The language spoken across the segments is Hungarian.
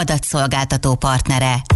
adatszolgáltató partnere.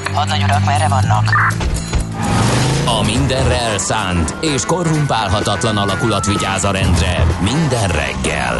Hadnagy urak, merre vannak? A mindenre elszánt és korrumpálhatatlan alakulat vigyáz a rendre minden reggel.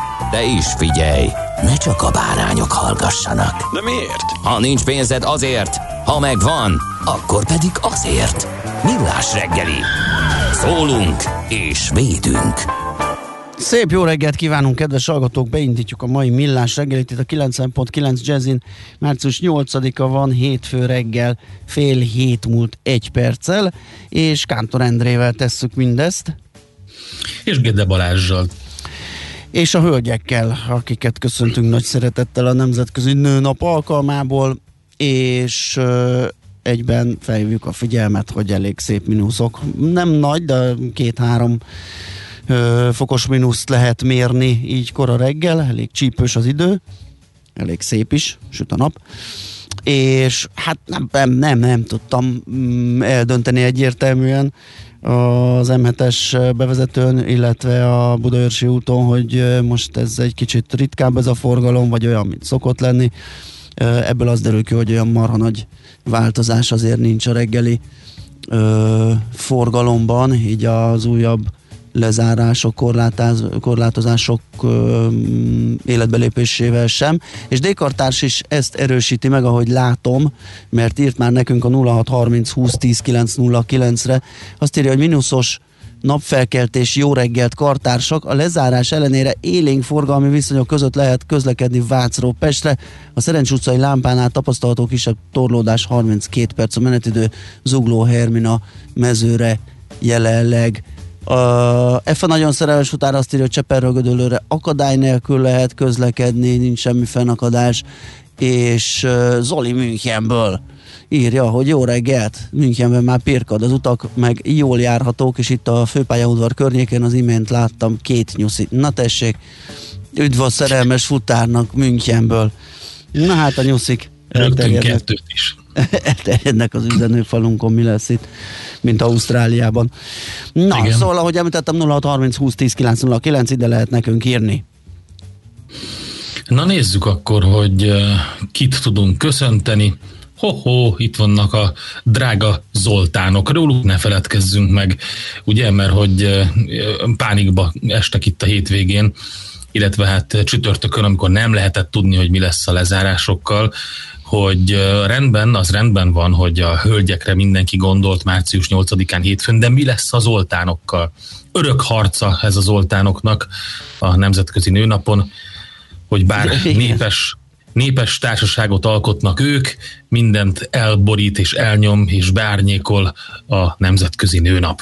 De is figyelj, ne csak a bárányok hallgassanak. De miért? Ha nincs pénzed azért, ha megvan, akkor pedig azért. Millás reggeli. Szólunk és védünk. Szép jó reggelt kívánunk, kedves hallgatók! Beindítjuk a mai millás reggelit itt a 90.9 Jazzin. Március 8-a van, hétfő reggel, fél hét múlt egy perccel, és Kántor Endrével tesszük mindezt. És Gede Balázsjal. És a hölgyekkel, akiket köszöntünk nagy szeretettel a Nemzetközi Nőnap alkalmából, és egyben felhívjuk a figyelmet, hogy elég szép mínuszok. Nem nagy, de két-három fokos mínuszt lehet mérni így kora reggel, elég csípős az idő, elég szép is, süt a nap. És hát nem, nem, nem, nem tudtam mm, eldönteni egyértelműen az M7-es bevezetőn, illetve a Budaörsi úton, hogy most ez egy kicsit ritkább ez a forgalom, vagy olyan, mint szokott lenni. Ebből az derül ki, hogy olyan marha nagy változás azért nincs a reggeli forgalomban, így az újabb lezárások, korlátáz, korlátozások ö, életbelépésével sem. És Dékartárs is ezt erősíti meg, ahogy látom, mert írt már nekünk a 0630 20 10 909 re Azt írja, hogy mínuszos napfelkeltés, jó reggelt, kartársak. A lezárás ellenére élénk forgalmi viszonyok között lehet közlekedni Vácról Pestre. A Szerencs utcai lámpánál tapasztalható kisebb torlódás 32 perc a menetidő Zugló Hermina mezőre jelenleg a F nagyon szerelmes után azt írja, hogy Cseperrögödölőre akadály nélkül lehet közlekedni, nincs semmi fennakadás, és uh, Zoli Münchenből írja, hogy jó reggelt, Münchenben már pirkad az utak, meg jól járhatók, és itt a főpályaudvar környékén az imént láttam két nyuszit. Na tessék, üdv a szerelmes futárnak Münchenből. Na hát a nyuszik. Rögtön kettőt is. elterjednek az üzenőfalunkon, mi lesz itt, mint Ausztráliában. Na, Igen. Igen. szóval, ahogy említettem, 0630 20 10 909, ide lehet nekünk írni. Na nézzük akkor, hogy eh, kit tudunk köszönteni. Ho-ho, itt vannak a drága Zoltánok, róluk ne feledkezzünk meg, ugye, mert hogy eh, pánikba estek itt a hétvégén, illetve hát csütörtökön, amikor nem lehetett tudni, hogy mi lesz a lezárásokkal, hogy rendben, az rendben van, hogy a hölgyekre mindenki gondolt március 8-án hétfőn, de mi lesz az Zoltánokkal? Örök harca ez az Zoltánoknak a Nemzetközi Nőnapon, hogy bár Igen. népes, népes társaságot alkotnak ők, mindent elborít és elnyom és beárnyékol a Nemzetközi Nőnap.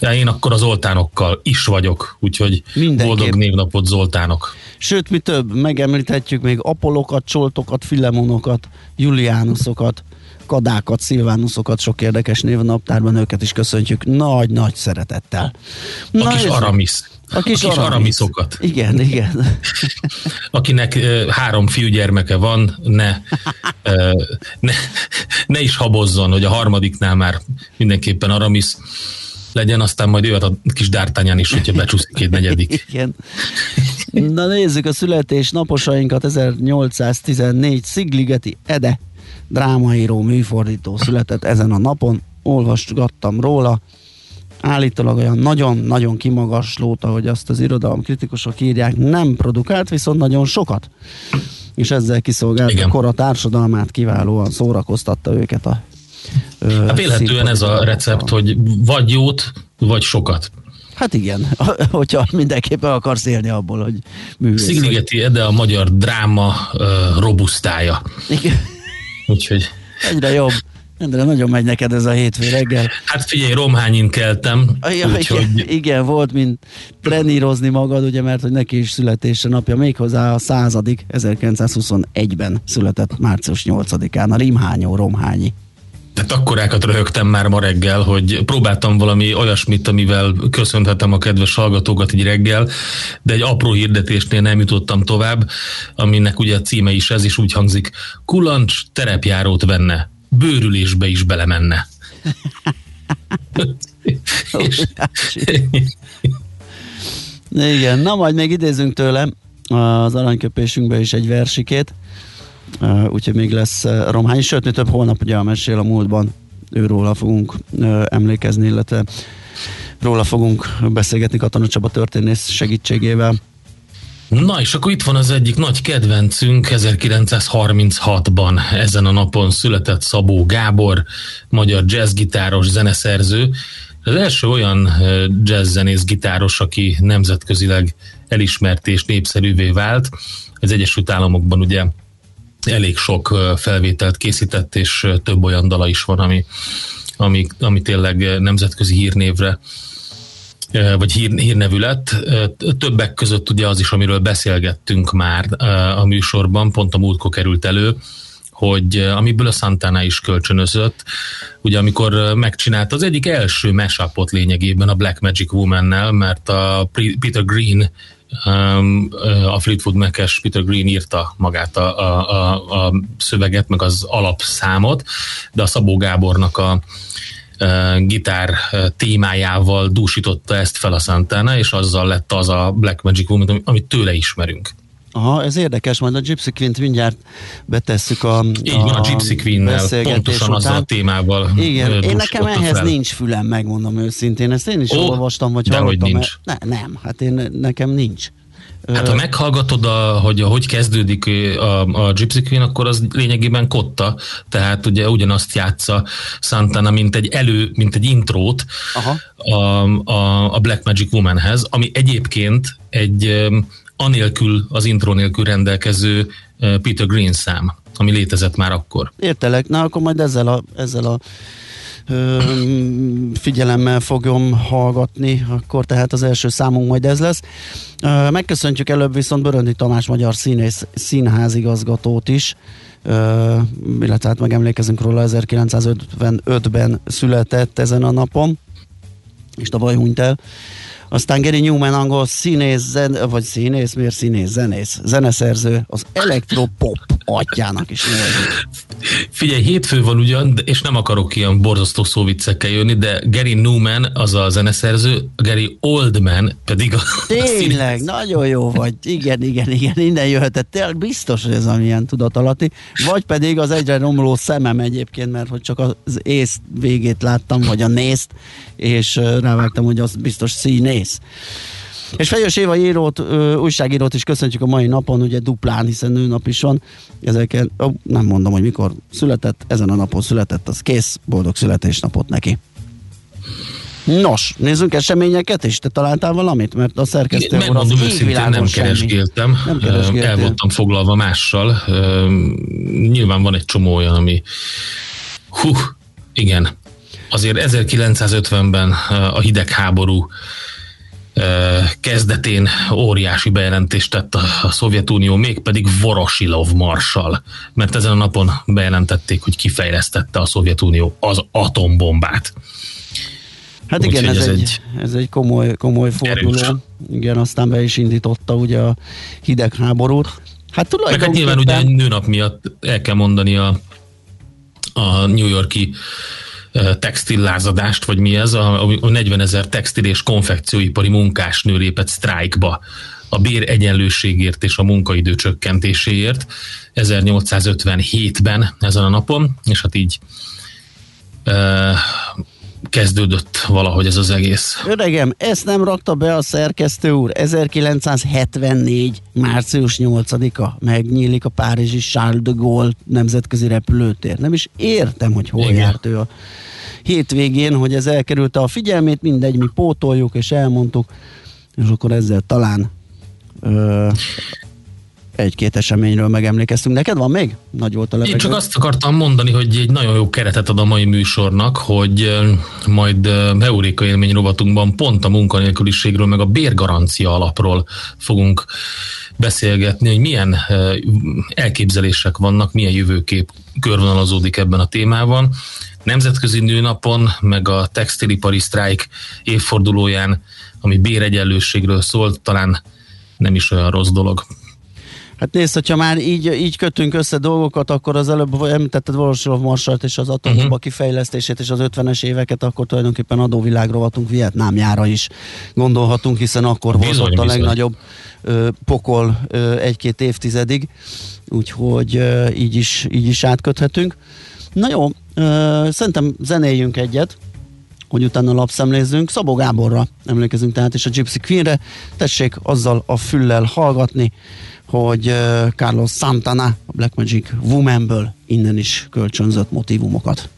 Ja, én akkor az Zoltánokkal is vagyok, úgyhogy Mindenképp. boldog névnapot Zoltánok. Sőt, mi több, megemlíthetjük még apolokat, csoltokat, filemonokat, juliánuszokat, kadákat, szilvánuszokat, sok érdekes névnaptárban őket is köszöntjük nagy-nagy szeretettel. A kis Aramisz. A kis, aramis. aramiszokat. Igen, igen. akinek ö, három fiúgyermeke van, ne, ne, ne is habozzon, hogy a harmadiknál már mindenképpen Aramis legyen, aztán majd jöhet a kis D'Artagnan is, hogyha becsúszik egy negyedik. Igen. Na nézzük a születésnaposainkat. 1814 Szigligeti Ede, drámaíró, műfordító született ezen a napon. Olvasgattam róla. Állítólag olyan nagyon-nagyon kimagaslót, ahogy azt az irodalom kritikusok írják, nem produkált, viszont nagyon sokat. És ezzel kiszolgálta a kora társadalmát, kiválóan szórakoztatta őket a Hát véletlenül ez a recept, hogy vagy jót, vagy sokat. Hát igen, hogyha mindenképpen akarsz élni abból, hogy művész vagy. Szigligeti Ede a magyar dráma ö, robusztája. Igen. Úgyhogy, Egyre jobb. Endre, nagyon megy neked ez a hétfő reggel. hát figyelj, Romhányin keltem, Ja, igen, igen, volt, mint trenírozni magad, ugye, mert hogy neki is születése napja, méghozzá a századik, 1921-ben született március 8-án, a Rimhányó Romhányi. Tehát akkorákat röhögtem már ma reggel, hogy próbáltam valami olyasmit, amivel köszönhetem a kedves hallgatókat egy reggel, de egy apró hirdetésnél nem jutottam tovább, aminek ugye a címe is ez is úgy hangzik, kulancs terepjárót venne, bőrülésbe is belemenne. Igen, na majd még idézünk tőle az aranyköpésünkbe is egy versikét, úgyhogy még lesz Romhány, sőt, mi több holnap ugye a mesél a múltban, őróla fogunk emlékezni, illetve róla fogunk beszélgetni Katona Csaba történész segítségével. Na és akkor itt van az egyik nagy kedvencünk, 1936-ban ezen a napon született Szabó Gábor, magyar jazzgitáros, zeneszerző. Az első olyan jazzzenész gitáros, aki nemzetközileg elismert és népszerűvé vált. Az Egyesült Államokban ugye elég sok felvételt készített, és több olyan dala is van, ami, ami, ami tényleg nemzetközi hírnévre vagy hír, hírnevű lett. Többek között ugye az is, amiről beszélgettünk már a műsorban, pont a múltkor került elő, hogy amiből a Santana is kölcsönözött, ugye amikor megcsinálta az egyik első mashupot lényegében a Black Magic Woman-nel, mert a Peter Green a Fleetwood Mac-es Peter Green írta magát a, a, a, szöveget, meg az alapszámot, de a Szabó Gábornak a uh, gitár uh, témájával dúsította ezt fel a Santana, és azzal lett az a Black Magic Woman, ami- amit tőle ismerünk. Aha, ez érdekes, majd a Gypsy Queen-t mindjárt betesszük a Így van, a Gypsy Queen-nel, beszélgetés pontosan azzal a után. témával Igen, én nekem ehhez fel. nincs fülem, megmondom őszintén. Ezt én is Ó, olvastam, vagy hallottam. nincs. Ne, nem, hát én, nekem nincs. Hát ha meghallgatod, a, hogy hogy kezdődik a, a Gypsy Queen, akkor az lényegében kotta, tehát ugye ugyanazt játsza Santana, mint egy elő, mint egy intrót Aha. a, a, a Black Magic Womanhez, ami egyébként egy anélkül, az intro nélkül rendelkező ö, Peter Green szám, ami létezett már akkor. Értelek, na akkor majd ezzel a, ezzel a ö, figyelemmel fogom hallgatni, akkor tehát az első számunk majd ez lesz. Ö, megköszöntjük előbb viszont Böröndi Tamás magyar színész színházigazgatót is, illetve hát megemlékezünk róla, 1955-ben született ezen a napon, és tavaly hunyt el. Aztán Gary Newman angol színész, zen, vagy színész, miért színész, zenész, zeneszerző, az elektropop atyának is nevezik. Figyelj, hétfő van ugyan, és nem akarok ilyen borzasztó szóviccekkel jönni, de Gary Newman az a zeneszerző, Gary Oldman pedig a Tényleg, a nagyon jó vagy. Igen, igen, igen, innen jöhetett. Tényleg biztos, hogy ez amilyen tudatalatti. Vagy pedig az egyre romló szemem egyébként, mert hogy csak az ész végét láttam, vagy a nészt, és rávágtam, hogy az biztos színész. És Fejős Éva írót, ö, újságírót is köszöntjük a mai napon, ugye duplán, hiszen nőnap is van. Ezeket, ó, nem mondom, hogy mikor született, ezen a napon született, az kész, boldog születésnapot neki. Nos, nézzünk eseményeket is. Te találtál valamit? Mert a szerkesztő úr az őszintén, nem keresgéltem. Nem keresgéltem. El voltam foglalva mással. Nyilván van egy csomó olyan, ami hú, igen. Azért 1950-ben a hidegháború kezdetén óriási bejelentést tett a, a Szovjetunió, mégpedig Vorosilov marsal, mert ezen a napon bejelentették, hogy kifejlesztette a Szovjetunió az atombombát. Hát igen, ez, ez, egy, egy, ez egy komoly, komoly forduló. Erős. Igen, aztán be is indította ugye a hidegháborút. Hát tulajdonképpen... Meg hát nyilván ugye nőnap miatt el kell mondani a, a New Yorki textillázadást, vagy mi ez, a, a 40 ezer textil és konfekcióipari munkásnő lépett sztrájkba a bér egyenlőségért és a munkaidő csökkentéséért 1857-ben ezen a napon, és hát így kezdődött valahogy ez az egész. Öregem, ezt nem rakta be a szerkesztő úr. 1974. március 8-a megnyílik a Párizsi Charles de Gaulle nemzetközi repülőtér. Nem is értem, hogy hol Igen. járt ő a hétvégén, hogy ez elkerülte a figyelmét, mindegy, mi pótoljuk és elmondtuk, és akkor ezzel talán ö, egy-két eseményről megemlékeztünk. Neked van még? Nagy volt a levegő. Én csak azt akartam mondani, hogy egy nagyon jó keretet ad a mai műsornak, hogy majd Euréka élmény rovatunkban pont a munkanélküliségről, meg a bérgarancia alapról fogunk beszélgetni, hogy milyen elképzelések vannak, milyen jövőkép körvonalazódik ebben a témában. Nemzetközi nőnapon, meg a textilipari sztrájk évfordulóján, ami béregyenlőségről szólt, talán nem is olyan rossz dolog. Hát nézd, hogyha már így, így kötünk össze dolgokat, akkor az előbb említetted Vorosilov Marsalt és az atombomba uh-huh. kifejlesztését és az 50-es éveket, akkor tulajdonképpen adóvilágrovatunk Vietnámjára is gondolhatunk, hiszen akkor bizony, volt ott a legnagyobb ö, pokol ö, egy-két évtizedig, úgyhogy ö, így, is, így is átköthetünk. Na jó, ö, szerintem zenéljünk egyet, hogy utána lapszemlézzünk. Szabó Gáborra emlékezünk tehát, és a Gypsy Queenre. Tessék azzal a füllel hallgatni, hogy Carlos Santana, a Black Magic Womanből innen is kölcsönzött motivumokat.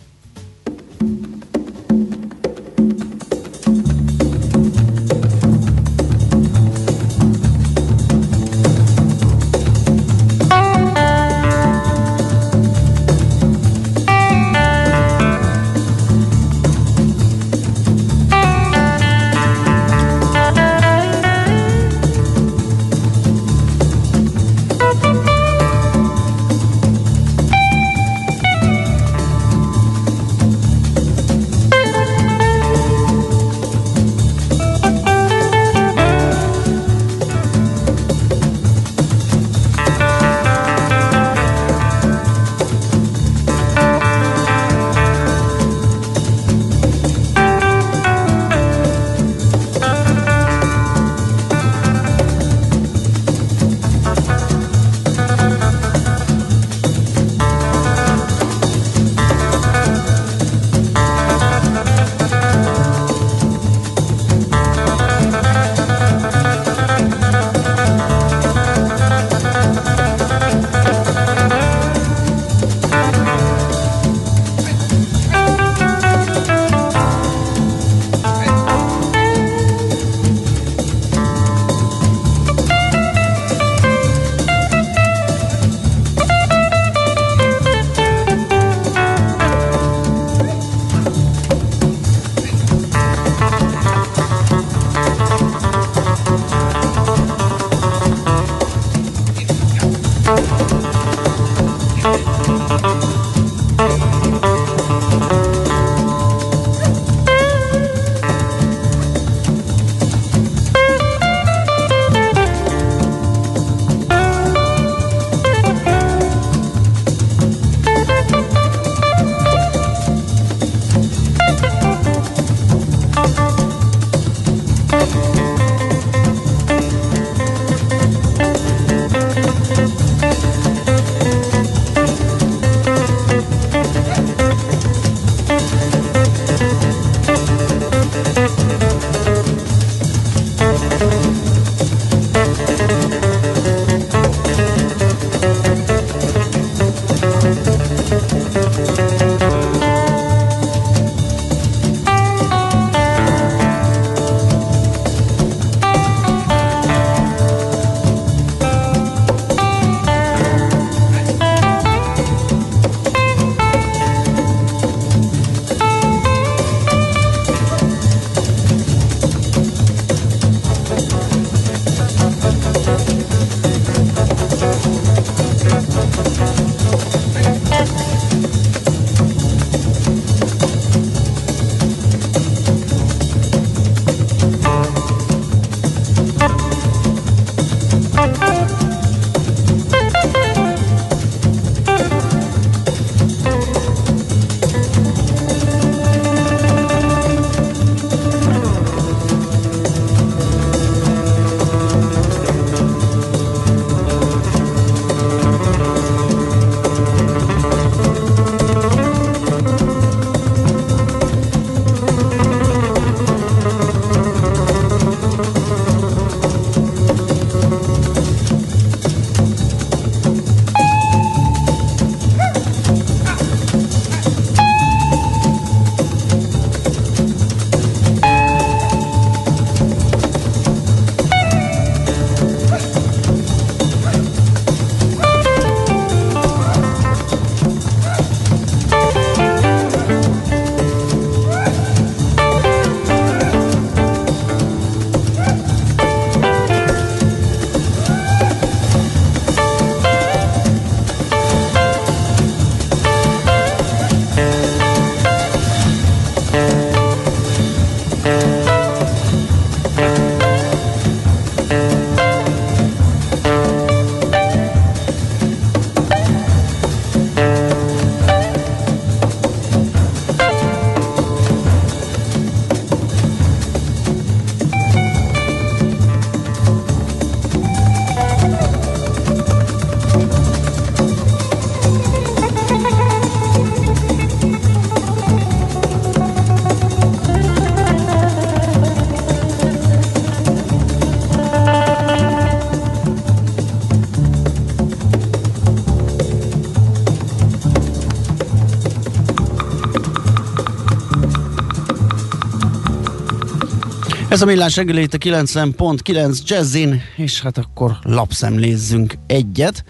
Ez a millás reggeli itt a 90.9 Jazzin, és hát akkor lapszemlézzünk egyet.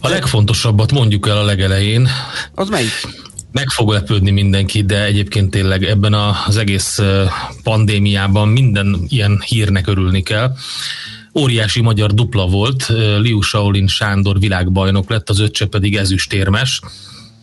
A legfontosabbat mondjuk el a legelején. Az melyik? Meg fog lepődni mindenki, de egyébként tényleg ebben az egész pandémiában minden ilyen hírnek örülni kell. Óriási magyar dupla volt, Liu Shaolin Sándor világbajnok lett, az öccse pedig ezüstérmes.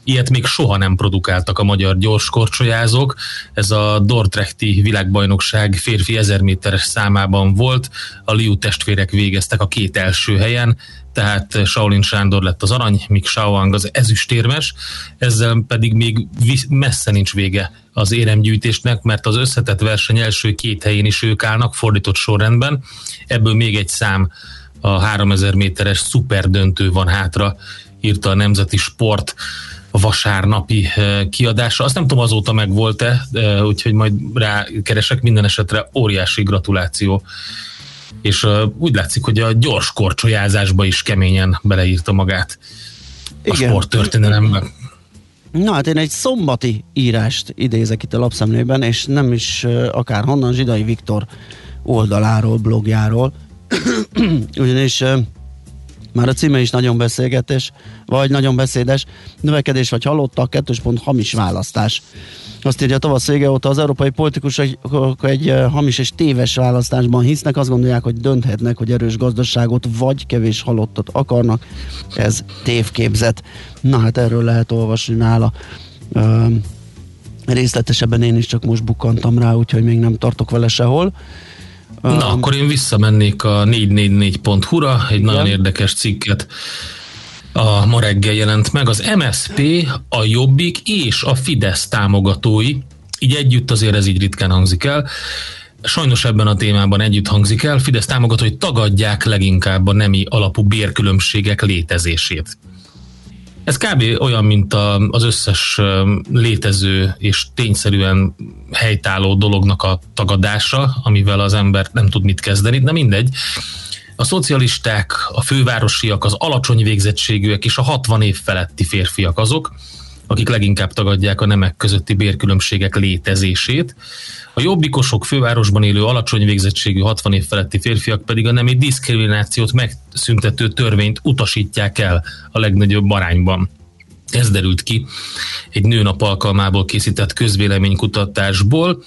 Ilyet még soha nem produkáltak a magyar gyorskorcsolyázók. Ez a Dortrechti világbajnokság férfi 1000 méteres számában volt. A Liu testvérek végeztek a két első helyen, tehát Shaolin Sándor lett az arany, míg Shaoang az ezüstérmes, ezzel pedig még messze nincs vége az éremgyűjtésnek, mert az összetett verseny első két helyén is ők állnak, fordított sorrendben. Ebből még egy szám a 3000 méteres szuperdöntő van hátra, írta a Nemzeti Sport vasárnapi kiadása. Azt nem tudom azóta meg volt-e, úgyhogy majd rákeresek minden esetre óriási gratuláció. És úgy látszik, hogy a gyors korcsolyázásba is keményen beleírta magát a Igen. sporttörténelemben. Na hát én egy szombati írást idézek itt a lapszemlében, és nem is uh, akár honnan, Zsidai Viktor oldaláról, blogjáról. Ugyanis már a címe is nagyon beszélgetés, vagy nagyon beszédes. Növekedés vagy halottak, kettős pont hamis választás. Azt írja tavasz vége óta az európai politikusok egy hamis és téves választásban hisznek, azt gondolják, hogy dönthetnek, hogy erős gazdaságot vagy kevés halottat akarnak. Ez tévképzet. Na hát erről lehet olvasni nála. részletesebben én is csak most bukkantam rá, úgyhogy még nem tartok vele sehol. Na, akkor én visszamennék a 444.hu-ra, egy igen. nagyon érdekes cikket a ma reggel jelent meg. Az MSP, a Jobbik és a Fidesz támogatói, így együtt azért ez így ritkán hangzik el, sajnos ebben a témában együtt hangzik el, Fidesz támogatói tagadják leginkább a nemi alapú bérkülönbségek létezését. Ez kb. olyan, mint a, az összes létező és tényszerűen helytálló dolognak a tagadása, amivel az ember nem tud mit kezdeni, de mindegy. A szocialisták, a fővárosiak, az alacsony végzettségűek és a 60 év feletti férfiak azok, akik leginkább tagadják a nemek közötti bérkülönbségek létezését. A jobbikosok fővárosban élő alacsony végzettségű 60 év feletti férfiak pedig a nemi diszkriminációt megszüntető törvényt utasítják el a legnagyobb arányban. Ez derült ki egy nőnap alkalmából készített közvéleménykutatásból.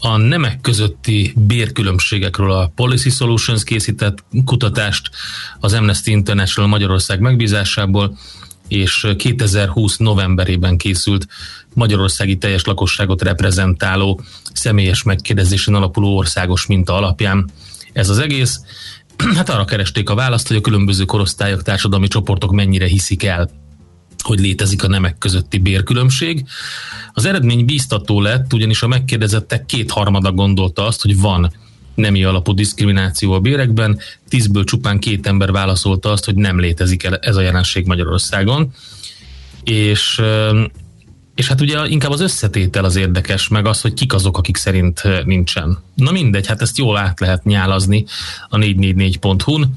A nemek közötti bérkülönbségekről a Policy Solutions készített kutatást az Amnesty International Magyarország megbízásából, és 2020 novemberében készült magyarországi teljes lakosságot reprezentáló személyes megkérdezésen alapuló országos minta alapján. Ez az egész. Hát arra keresték a választ, hogy a különböző korosztályok, társadalmi csoportok mennyire hiszik el hogy létezik a nemek közötti bérkülönbség. Az eredmény bíztató lett, ugyanis a megkérdezettek kétharmada gondolta azt, hogy van nemi alapú diszkrimináció a bérekben, tízből csupán két ember válaszolta azt, hogy nem létezik ez a jelenség Magyarországon. És és hát ugye inkább az összetétel az érdekes, meg az, hogy kik azok, akik szerint nincsen. Na mindegy, hát ezt jól át lehet nyálazni a 444.hu-n.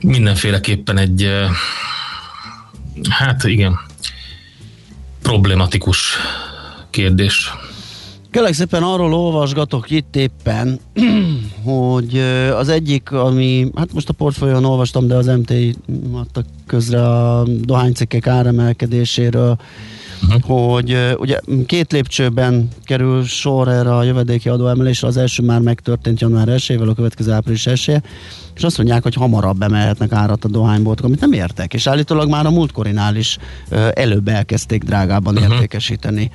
Mindenféleképpen egy, hát igen, problematikus kérdés. Kérlek szépen arról olvasgatok itt éppen, hogy az egyik, ami, hát most a portfólión olvastam, de az MT adtak közre a dohánycikkek áremelkedéséről, uh-huh. hogy ugye két lépcsőben kerül sor erre a jövedéki adóemelésre, az első már megtörtént január 1 a következő április 1 és azt mondják, hogy hamarabb emelhetnek árat a dohányboltok, amit nem értek, és állítólag már a múltkorinál is előbb elkezdték drágában uh-huh. értékesíteni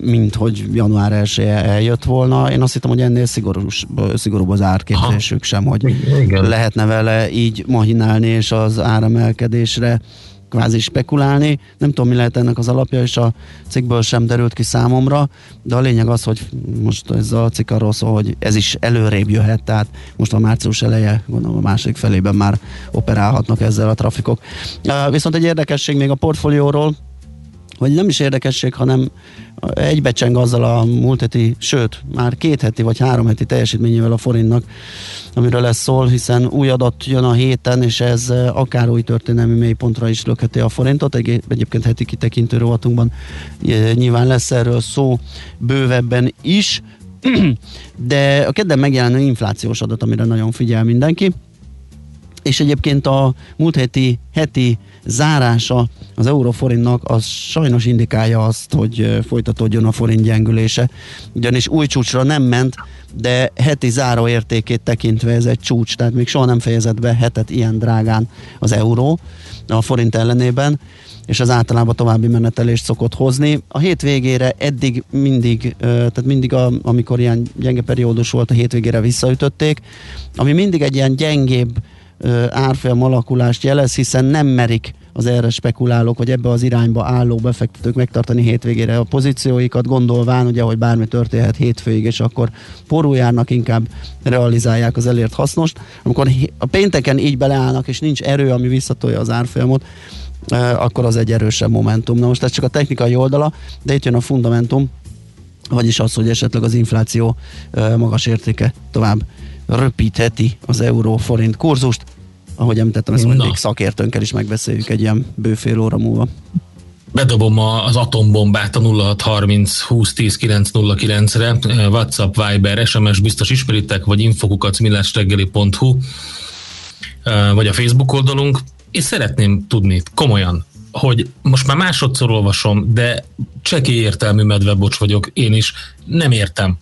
mint hogy január 1 eljött volna. Én azt hittem, hogy ennél szigorús, szigorúbb az árképzésük sem, hogy Igen. lehetne vele így mahinálni, és az áremelkedésre kvázi spekulálni. Nem tudom, mi lehet ennek az alapja, és a cikkből sem derült ki számomra, de a lényeg az, hogy most ez a cikk arról szól, hogy ez is előrébb jöhet, tehát most a március eleje, gondolom a másik felében már operálhatnak ezzel a trafikok. Viszont egy érdekesség még a portfólióról, vagy nem is érdekesség, hanem egybecseng azzal a múlt heti, sőt, már két heti vagy három heti teljesítményével a forintnak, amiről lesz szól, hiszen új adat jön a héten, és ez akár új történelmi mélypontra is lökheti a forintot. Egy, egyébként heti kitekintő rovatunkban nyilván lesz erről szó bővebben is, de a kedden megjelenő inflációs adat, amire nagyon figyel mindenki, és egyébként a múlt heti, heti zárása az euróforintnak az sajnos indikálja azt, hogy folytatódjon a forint gyengülése. Ugyanis új csúcsra nem ment, de heti záróértékét tekintve ez egy csúcs, tehát még soha nem fejezett be hetet ilyen drágán az euró a forint ellenében és az általában további menetelést szokott hozni. A hétvégére eddig mindig, tehát mindig a, amikor ilyen gyenge periódus volt, a hétvégére visszaütötték, ami mindig egy ilyen gyengébb árfolyam alakulást jelez, hiszen nem merik az erre spekulálók, vagy ebbe az irányba álló befektetők megtartani hétvégére a pozícióikat, gondolván ugye, hogy bármi történhet hétfőig, és akkor járnak, inkább realizálják az elért hasznost. Amikor a pénteken így beleállnak, és nincs erő, ami visszatolja az árfolyamot, akkor az egy erősebb momentum. Na most ez csak a technikai oldala, de itt jön a fundamentum, vagyis az, hogy esetleg az infláció magas értéke tovább röpítheti az euró-forint kurzust. Ahogy említettem, ezt mindig szakértőnkkel is megbeszéljük egy ilyen bőfél óra múlva. Bedobom az atombombát a 0630 2010 909-re, WhatsApp, Viber, SMS biztos ismeritek, vagy infokukat millásreggeli.hu, vagy a Facebook oldalunk. És szeretném tudni komolyan, hogy most már másodszor olvasom, de csekély értelmű medvebocs vagyok, én is nem értem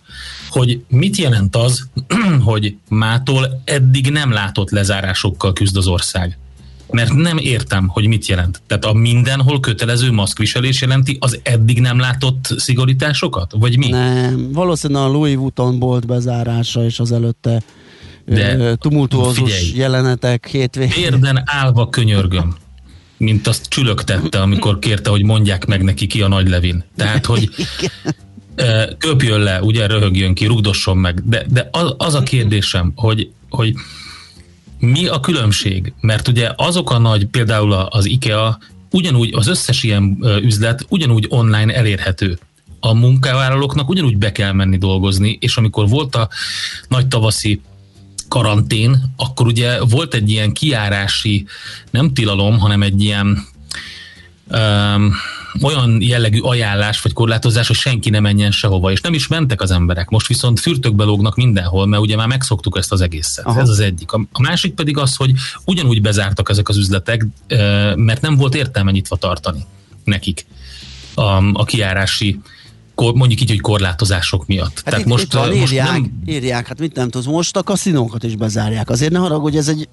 hogy mit jelent az, hogy mától eddig nem látott lezárásokkal küzd az ország. Mert nem értem, hogy mit jelent. Tehát a mindenhol kötelező maszkviselés jelenti az eddig nem látott szigorításokat? Vagy mi? Nem, valószínűleg a Louis Vuitton bolt bezárása és az előtte de tumultuózus figyelj, jelenetek hétvégén. Érden állva könyörgöm mint azt csülögtette, amikor kérte, hogy mondják meg neki ki a nagy levin. Tehát, hogy köpjön le, ugye röhögjön ki, rugdosson meg, de, de az, az a kérdésem, hogy, hogy mi a különbség? Mert ugye azok a nagy, például az IKEA, ugyanúgy az összes ilyen üzlet ugyanúgy online elérhető. A munkavállalóknak ugyanúgy be kell menni dolgozni, és amikor volt a nagy tavaszi karantén, akkor ugye volt egy ilyen kiárási, nem tilalom, hanem egy ilyen um, olyan jellegű ajánlás vagy korlátozás, hogy senki ne menjen sehova, és nem is mentek az emberek. Most viszont fürtökbe lógnak mindenhol, mert ugye már megszoktuk ezt az egészet. Aha. Ez az egyik. A, másik pedig az, hogy ugyanúgy bezártak ezek az üzletek, mert nem volt értelme nyitva tartani nekik a, a kiárási mondjuk így, hogy korlátozások miatt. Hát Tehát itt, most, itt van, most írják, nem... írják, hát mit nem tudsz, most a kaszinókat is bezárják. Azért ne haragudj, ez egy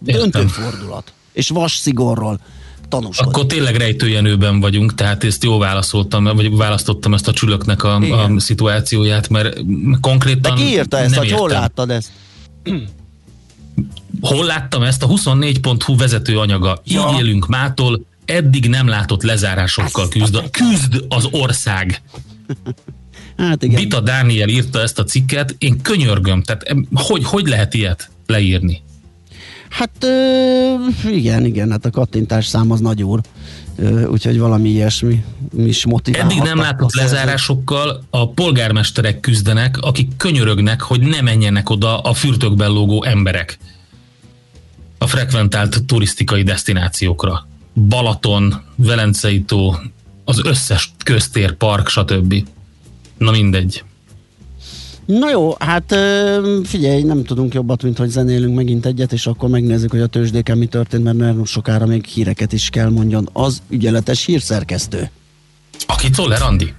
döntő fordulat. És vas szigorról tanúskodni. Akkor tényleg rejtőjenőben vagyunk, tehát ezt jó válaszoltam, vagy választottam ezt a csülöknek a, a szituációját, mert konkrétan De ki írta ezt, hogy hol láttad ezt? Hol láttam ezt? A 24.hu vezető anyaga. Ja. Így élünk mától, eddig nem látott lezárásokkal küzd, küzd az ország. Hát igen. Vita Dániel írta ezt a cikket, én könyörgöm, tehát hogy, hogy lehet ilyet leírni? Hát ö, igen, igen, hát a kattintás szám az nagy úr. úgyhogy valami ilyesmi is motivál. Eddig nem látott lezárásokkal a polgármesterek küzdenek, akik könyörögnek, hogy ne menjenek oda a fürtökben lógó emberek a frekventált turisztikai destinációkra. Balaton, Velencei tó, az összes köztér, park, stb. Na mindegy. Na jó, hát figyelj, nem tudunk jobbat, mint hogy zenélünk megint egyet, és akkor megnézzük, hogy a tőzsdéken mi történt, mert nagyon sokára még híreket is kell mondjon az ügyeletes hírszerkesztő. Aki Toller Andi.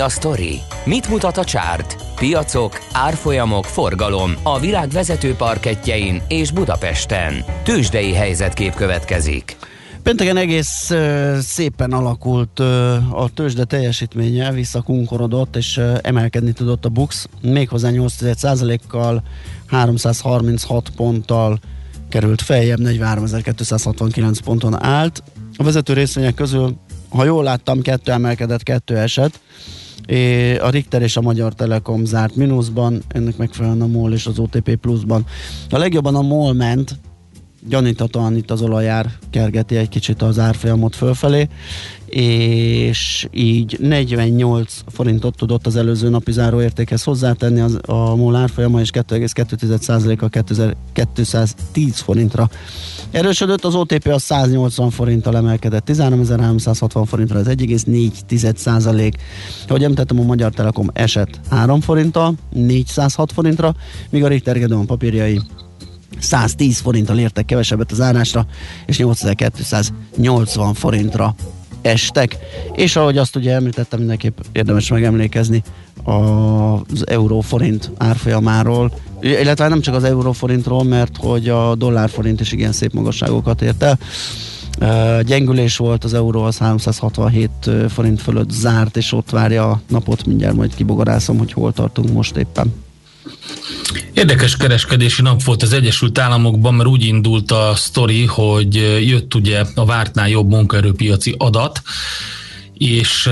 Mi a sztori? Mit mutat a csárt? Piacok, árfolyamok, forgalom a világ vezető parketjein és Budapesten. Tősdei helyzetkép következik. Pénteken egész uh, szépen alakult uh, a tőzsde teljesítménye, visszakunkorodott és uh, emelkedni tudott a BUX, méghozzá 8%-kal 336 ponttal került feljebb, 43.269 ponton állt. A vezető részvények közül, ha jól láttam, kettő emelkedett, kettő eset. A Richter és a Magyar Telekom zárt mínuszban, ennek megfelelően a MOL és az OTP pluszban. A legjobban a MOL ment, gyaníthatóan itt az olajár kergeti egy kicsit az árfolyamot fölfelé, és így 48 forintot tudott az előző napi záróértékhez hozzátenni az, a MOL árfolyama, és 2,2%-a 2210 forintra erősödött, az OTP a 180 forinttal emelkedett, 13.360 forintra, ez 1,4%. Ahogy említettem, a Magyar Telekom esett 3 forinttal, 406 forintra, míg a Richter Gedeon papírjai 110 forinttal értek kevesebbet az árásra, és 8280 forintra estek. És ahogy azt ugye említettem, mindenképp érdemes megemlékezni az euró-forint árfolyamáról, illetve nem csak az euró-forintról, mert hogy a dollár-forint is igen szép magasságokat ért el. Gyengülés volt, az euró az 367 forint fölött zárt, és ott várja a napot, mindjárt majd kibogarászom, hogy hol tartunk most éppen. Érdekes kereskedési nap volt az Egyesült Államokban, mert úgy indult a sztori, hogy jött ugye a vártnál jobb munkaerőpiaci adat, és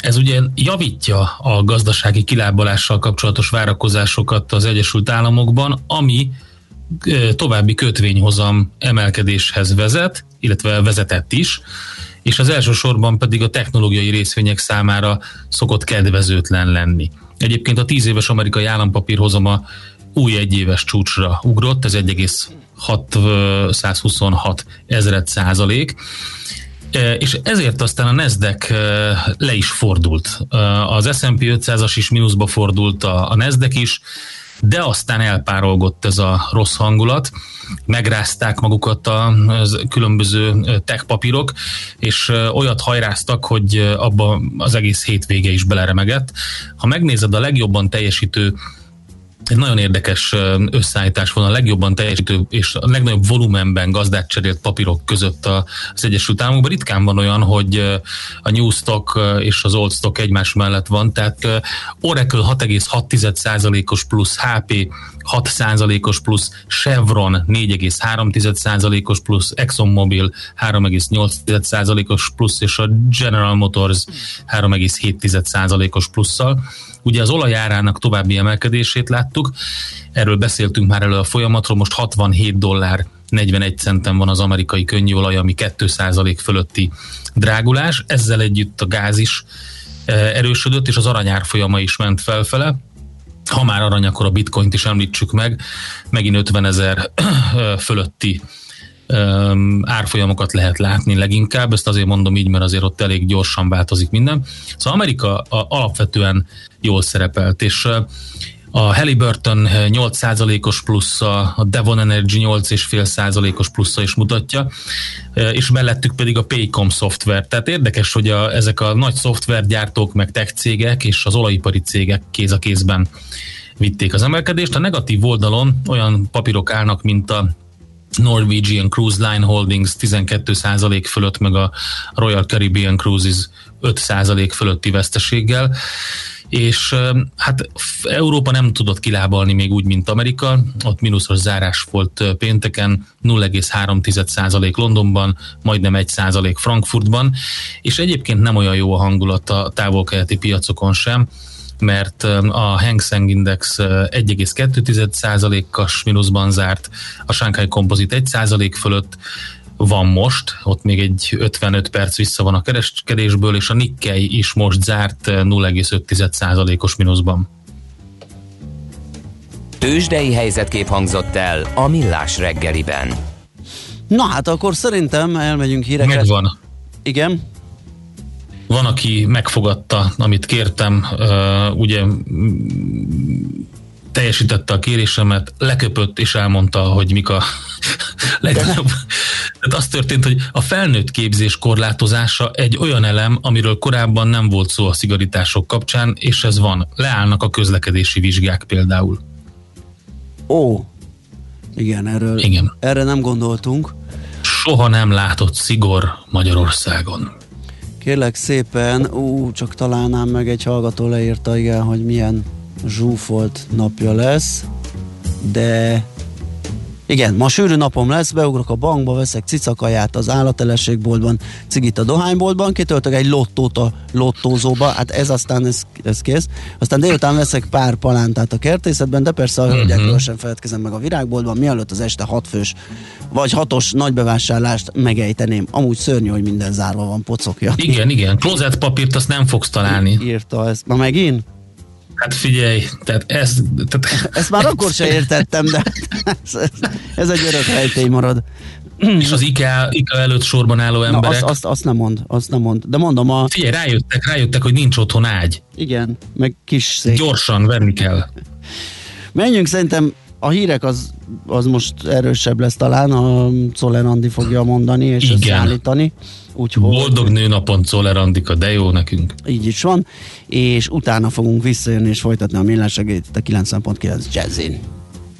ez ugye javítja a gazdasági kilábalással kapcsolatos várakozásokat az Egyesült Államokban, ami további kötvényhozam emelkedéshez vezet, illetve vezetett is, és az elsősorban pedig a technológiai részvények számára szokott kedvezőtlen lenni. Egyébként a 10 éves amerikai állampapírhozama új egyéves csúcsra ugrott, ez 1,626 ezred százalék, e, és ezért aztán a Nasdaq e, le is fordult. E, az S&P 500-as is mínuszba fordult, a Nasdaq is, de aztán elpárolgott ez a rossz hangulat, megrázták magukat a különböző tech papírok, és olyat hajráztak, hogy abba az egész hétvége is beleremegett. Ha megnézed a legjobban teljesítő egy nagyon érdekes összeállítás van a legjobban teljesítő és a legnagyobb volumenben gazdát cserélt papírok között az Egyesült Államokban. Ritkán van olyan, hogy a New Stock és az Old Stock egymás mellett van, tehát Oracle 6,6%-os plusz, HP 6%-os plusz, Chevron 4,3%-os plusz, ExxonMobil 3,8%-os plusz, és a General Motors 3,7%-os plusszal. Ugye az olajárának további emelkedését láttuk, erről beszéltünk már elő a folyamatról, most 67 dollár 41 centen van az amerikai könnyűolaj, ami 2% fölötti drágulás, ezzel együtt a gáz is eh, erősödött, és az aranyár folyama is ment felfele. Ha már arany, akkor a bitcoint is említsük meg, megint 50 ezer fölötti árfolyamokat lehet látni leginkább, ezt azért mondom így, mert azért ott elég gyorsan változik minden. Szóval Amerika alapvetően jól szerepelt, és a Halliburton 8%-os plusza, a Devon Energy 8,5%-os plusza is mutatja, és mellettük pedig a Paycom szoftver. Tehát érdekes, hogy a, ezek a nagy szoftvergyártók, meg tech cégek és az olajipari cégek kéz a kézben vitték az emelkedést. A negatív oldalon olyan papírok állnak, mint a Norwegian Cruise Line Holdings 12% fölött, meg a Royal Caribbean Cruises 5% fölötti veszteséggel és hát Európa nem tudott kilábalni még úgy, mint Amerika, ott mínuszos zárás volt pénteken, 0,3% Londonban, majdnem 1% Frankfurtban, és egyébként nem olyan jó a hangulat a távol-keleti piacokon sem, mert a Hang Seng Index 1,2%-as mínuszban zárt, a Shanghai Composite 1% fölött van most, ott még egy 55 perc vissza van a kereskedésből, és a Nikkei is most zárt 0,5%-os mínuszban. Tőzsdei helyzetkép hangzott el a Millás reggeliben. Na hát akkor szerintem elmegyünk híreket. Megvan. Igen? Van, aki megfogadta, amit kértem, uh, ugye teljesítette a kérésemet, leköpött és elmondta, hogy mik a legnagyobb Tehát az történt, hogy a felnőtt képzés korlátozása egy olyan elem, amiről korábban nem volt szó a szigorítások kapcsán, és ez van. Leállnak a közlekedési vizsgák például. Ó, igen, erről, Igen. erre nem gondoltunk. Soha nem látott szigor Magyarországon. Kérlek szépen, ú, csak találnám meg, egy hallgató leírta, igen, hogy milyen zsúfolt napja lesz, de igen, ma sűrű napom lesz, beugrok a bankba, veszek cicakaját az állatelességboltban, cigit a dohányboltban, kitöltök egy lottót a lottózóba, hát ez aztán ez, ez kész. Aztán délután veszek pár palántát a kertészetben, de persze a hölgyekről Mhm. sem feledkezem meg a virágboltban, mielőtt az este hatfős vagy hatos nagybevásárlást megejteném. Amúgy szörnyű, hogy minden zárva van, pocokja. Igen, igen. Klozetpapírt azt nem fogsz találni. Írta ezt. Ma megint? Hát figyelj, tehát ez... Tehát, Ezt már akkor se értettem, de ez, ez egy örök rejtély marad. és az IKEA, IKEA előtt sorban álló Na, emberek... azt, azt, azt nem mond, azt nem mond. De mondom, a, Figyelj, rájöttek, rájöttek, hogy nincs otthon ágy. igen, meg kis szék. Gyorsan venni kell. Menjünk, szerintem a hírek az, az most erősebb lesz talán, a Czoller Andi fogja mondani és Igen. összeállítani. Úgyhogy Boldog nőnapon Czoller Andika, de jó nekünk. így is van, és utána fogunk visszajönni és folytatni a millásegét a 90.9 Jazzin.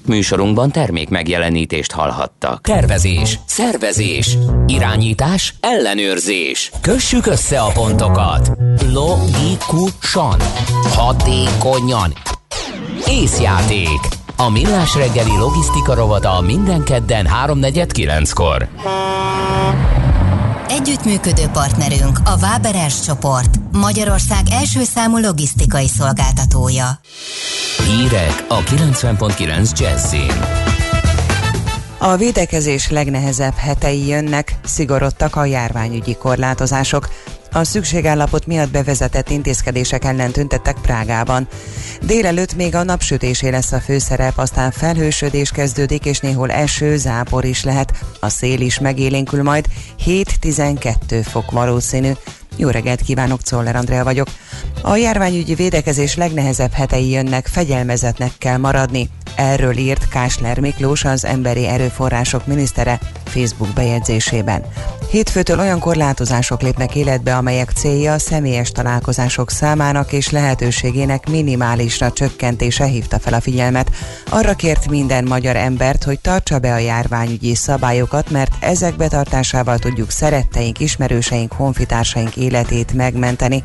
Műsorunkban termék megjelenítést hallhattak. Tervezés, szervezés, irányítás, ellenőrzés. Kössük össze a pontokat. Logikusan, hatékonyan. Észjáték. A millás reggeli logisztika rovata minden kedden 3.49-kor. Együttműködő partnerünk a Váberes csoport, Magyarország első számú logisztikai szolgáltatója. Hírek a 90.9 Jazzin. A védekezés legnehezebb hetei jönnek, szigorodtak a járványügyi korlátozások. A szükségállapot miatt bevezetett intézkedések ellen tüntettek Prágában. Délelőtt még a napsütésé lesz a főszerep, aztán felhősödés kezdődik, és néhol eső, zápor is lehet. A szél is megélénkül majd, 7-12 fok valószínű. Jó reggelt kívánok, Czoller Andrea vagyok. A járványügyi védekezés legnehezebb hetei jönnek, fegyelmezetnek kell maradni. Erről írt Kásler Miklós, az Emberi Erőforrások minisztere Facebook bejegyzésében. Hétfőtől olyan korlátozások lépnek életbe, amelyek célja a személyes találkozások számának és lehetőségének minimálisra csökkentése hívta fel a figyelmet. Arra kért minden magyar embert, hogy tartsa be a járványügyi szabályokat, mert ezek betartásával tudjuk szeretteink, ismerőseink, honfitársaink életét megmenteni.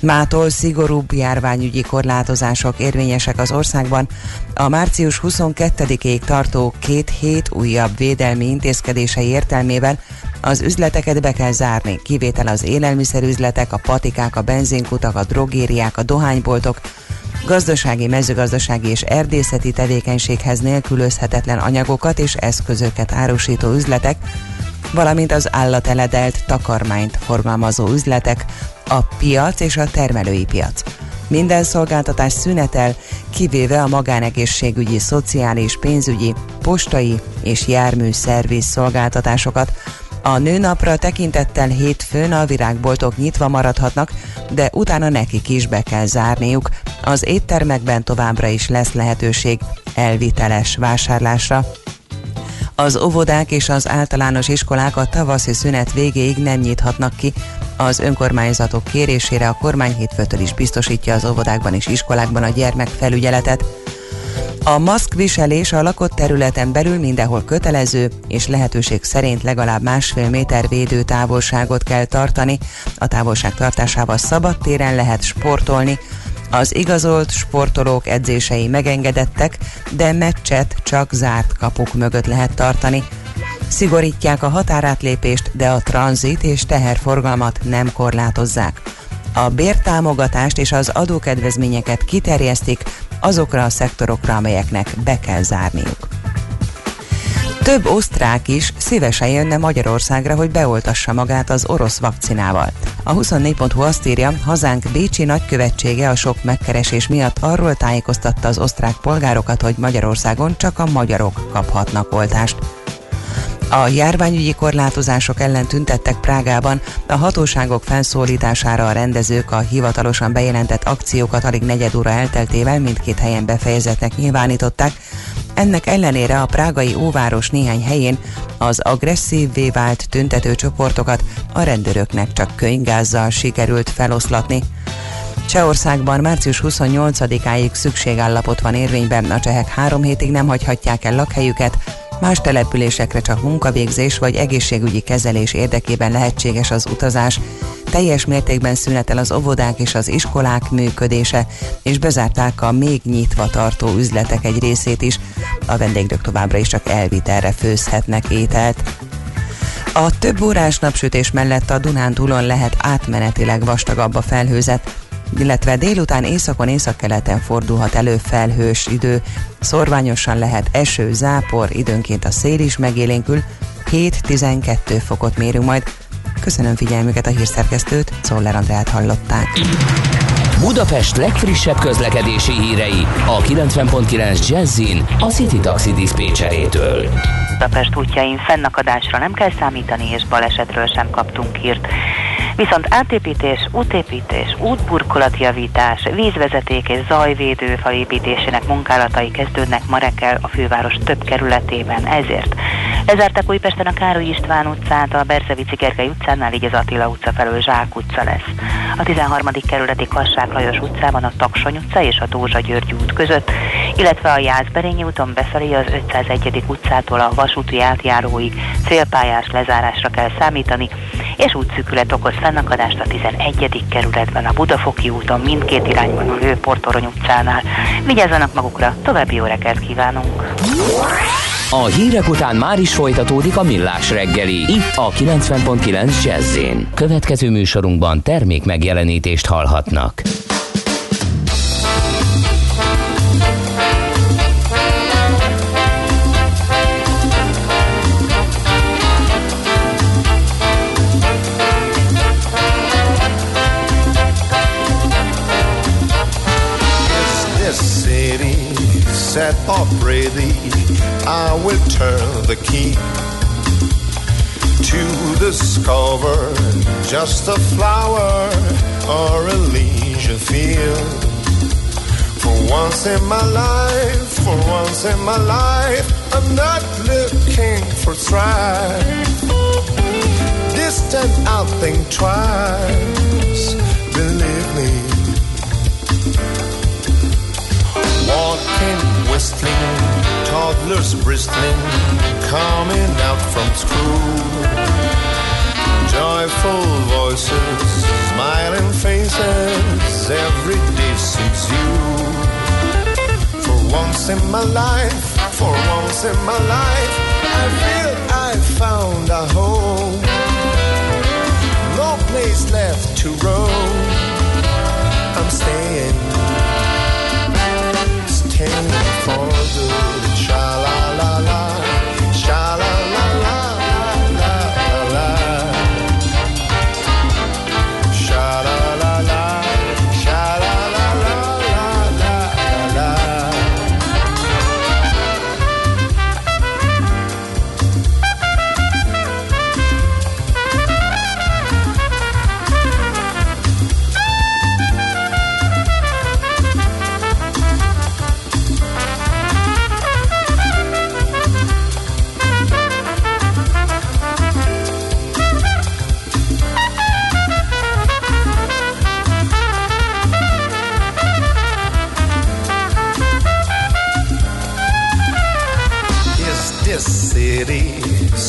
Mától szigorúbb járványügyi korlátozások érvényesek az országban. A március 22-ig tartó két hét újabb védelmi intézkedései értelmében az üzleteket be kell zárni, kivétel az élelmiszerüzletek, a patikák, a benzinkutak, a drogériák, a dohányboltok, gazdasági, mezőgazdasági és erdészeti tevékenységhez nélkülözhetetlen anyagokat és eszközöket árusító üzletek, valamint az állateledelt takarmányt forgalmazó üzletek, a piac és a termelői piac. Minden szolgáltatás szünetel, kivéve a magánegészségügyi, szociális, pénzügyi, postai és járműszerviz szolgáltatásokat. A nőnapra tekintettel hétfőn a virágboltok nyitva maradhatnak, de utána nekik is be kell zárniuk. Az éttermekben továbbra is lesz lehetőség elviteles vásárlásra. Az óvodák és az általános iskolák a tavaszi szünet végéig nem nyithatnak ki. Az önkormányzatok kérésére a kormány hétfőtől is biztosítja az óvodákban és iskolákban a gyermekfelügyeletet. A maszkviselés a lakott területen belül mindenhol kötelező, és lehetőség szerint legalább másfél méter védő távolságot kell tartani. A távolság tartásával szabad téren lehet sportolni. Az igazolt sportolók edzései megengedettek, de meccset csak zárt kapuk mögött lehet tartani. Szigorítják a határátlépést, de a tranzit és teherforgalmat nem korlátozzák. A bértámogatást és az adókedvezményeket kiterjesztik azokra a szektorokra, amelyeknek be kell zárniuk. Több osztrák is szívesen jönne Magyarországra, hogy beoltassa magát az orosz vakcinával. A 24.hu azt írja, hazánk Bécsi nagykövetsége a sok megkeresés miatt arról tájékoztatta az osztrák polgárokat, hogy Magyarországon csak a magyarok kaphatnak oltást. A járványügyi korlátozások ellen tüntettek Prágában, a hatóságok felszólítására a rendezők a hivatalosan bejelentett akciókat alig negyed óra elteltével mindkét helyen befejezetnek nyilvánították. Ennek ellenére a prágai óváros néhány helyén az agresszívvé vált tüntető csoportokat a rendőröknek csak könygázzal sikerült feloszlatni. Csehországban március 28-áig szükségállapot van érvényben, a csehek három hétig nem hagyhatják el lakhelyüket, Más településekre csak munkavégzés vagy egészségügyi kezelés érdekében lehetséges az utazás. Teljes mértékben szünetel az óvodák és az iskolák működése, és bezárták a még nyitva tartó üzletek egy részét is. A vendégök továbbra is csak elvitelre főzhetnek ételt. A több órás napsütés mellett a Dunántúlon lehet átmenetileg vastagabb a felhőzet, illetve délután északon északkeleten fordulhat elő felhős idő. Szorványosan lehet eső, zápor, időnként a szél is megélénkül, 7-12 fokot mérünk majd. Köszönöm figyelmüket a hírszerkesztőt, Czoller Andrát hallották. Budapest legfrissebb közlekedési hírei a 90.9 Jazzin a City Taxi Dispécsejétől. Budapest útjain fennakadásra nem kell számítani, és balesetről sem kaptunk hírt. Viszont átépítés, útépítés, útburkolatjavítás, vízvezeték és zajvédő falépítésének munkálatai kezdődnek ma reggel a főváros több kerületében, ezért Lezártak Újpesten a Károly István utcát, a Berzevici Gergely utcánál, így az Attila utca felől Zsák utca lesz. A 13. kerületi Kassák Lajos utcában a Taksony utca és a Dózsa György út között, illetve a Jászberényi úton befelé az 501. utcától a vasúti átjáróig célpályás lezárásra kell számítani, és útszűkület okoz fennakadást a 11. kerületben a Budafoki úton mindkét irányban a Lőportorony utcánál. Vigyázzanak magukra, további jó reggelt kívánunk! A hírek után már is folytatódik a millás reggeli, itt a 90.9 jazz Következő műsorunkban termék megjelenítést hallhatnak. Set ready I will turn the key to discover just a flower or a leisure field. For once in my life, for once in my life, I'm not looking for strife. Distant, I'll think twice, Walking, whistling toddlers bristling, coming out from school. Joyful voices, smiling faces, every day suits you. For once in my life, for once in my life, I feel I found a home. No place left to roam. I'm staying, staying for good.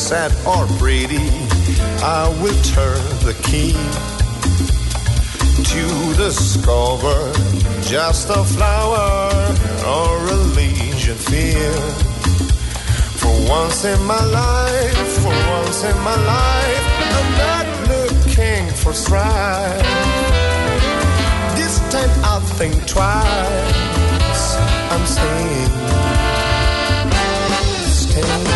Sad or Brady, I will turn the key to discover just a flower or a legion field. For once in my life, for once in my life, I'm not looking for strife. This time I'll think twice. I'm staying, staying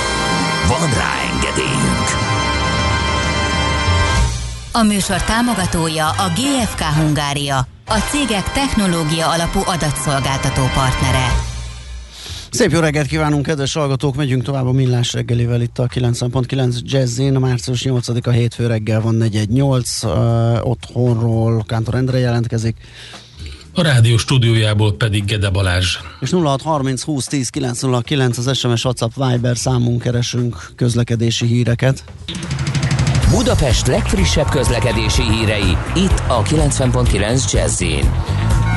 Van rá engedélyünk! A műsor támogatója a GFK Hungária, a cégek technológia alapú adatszolgáltató partnere. Szép jó reggelt kívánunk, kedves hallgatók! Megyünk tovább a Millás reggelivel itt a 90.9 Jazzin. A március 8-a hétfő reggel van 418. Uh, otthonról Kántor Endre jelentkezik. A rádió stúdiójából pedig Gede Balázs. És 0630 20 10 909 az SMS WhatsApp Viber számunk keresünk közlekedési híreket. Budapest legfrissebb közlekedési hírei, itt a 90.9 jazz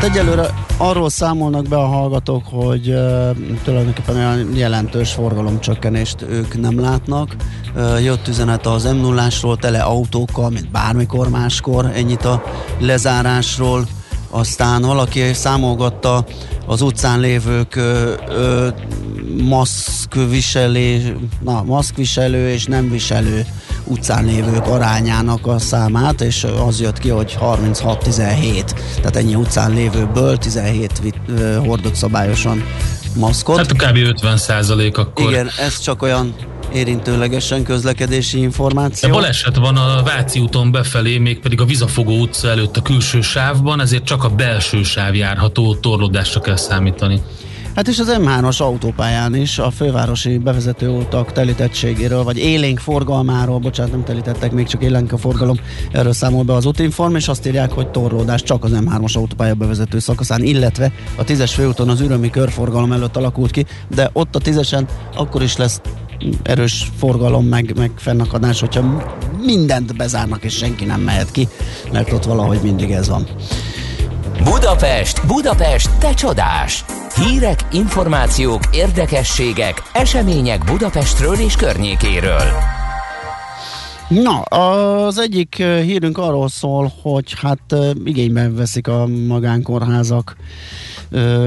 Egyelőre arról számolnak be a hallgatók, hogy uh, tulajdonképpen olyan jelentős forgalomcsökkenést ők nem látnak. Uh, jött üzenet az m 0 tele autókkal, mint bármikor máskor, ennyit a lezárásról aztán valaki számolgatta az utcán lévők ö, ö, maszkviselő, na, maszkviselő és nem viselő utcán lévők arányának a számát, és az jött ki, hogy 36-17. Tehát ennyi utcán lévőből 17 ö, hordott szabályosan maszkot. Hát kb. 50 százalék akkor. Igen, ez csak olyan érintőlegesen közlekedési információ. De baleset van a Váci úton befelé, mégpedig a Vizafogó utca előtt a külső sávban, ezért csak a belső sáv járható, torlódásra kell számítani. Hát és az M3-as autópályán is a fővárosi bevezető utak telítettségéről, vagy élénk forgalmáról, bocsánat, nem telítettek, még csak élénk a forgalom, erről számol be az útinform, és azt írják, hogy torlódás csak az M3-as autópálya bevezető szakaszán, illetve a 10-es főúton az ürömi körforgalom előtt alakult ki, de ott a 10-esen akkor is lesz erős forgalom, meg, meg fennakadás, hogyha mindent bezárnak, és senki nem mehet ki, mert ott valahogy mindig ez van. Budapest, Budapest, te csodás! Hírek, információk, érdekességek, események Budapestről és környékéről. Na, az egyik hírünk arról szól, hogy hát igényben veszik a magánkórházak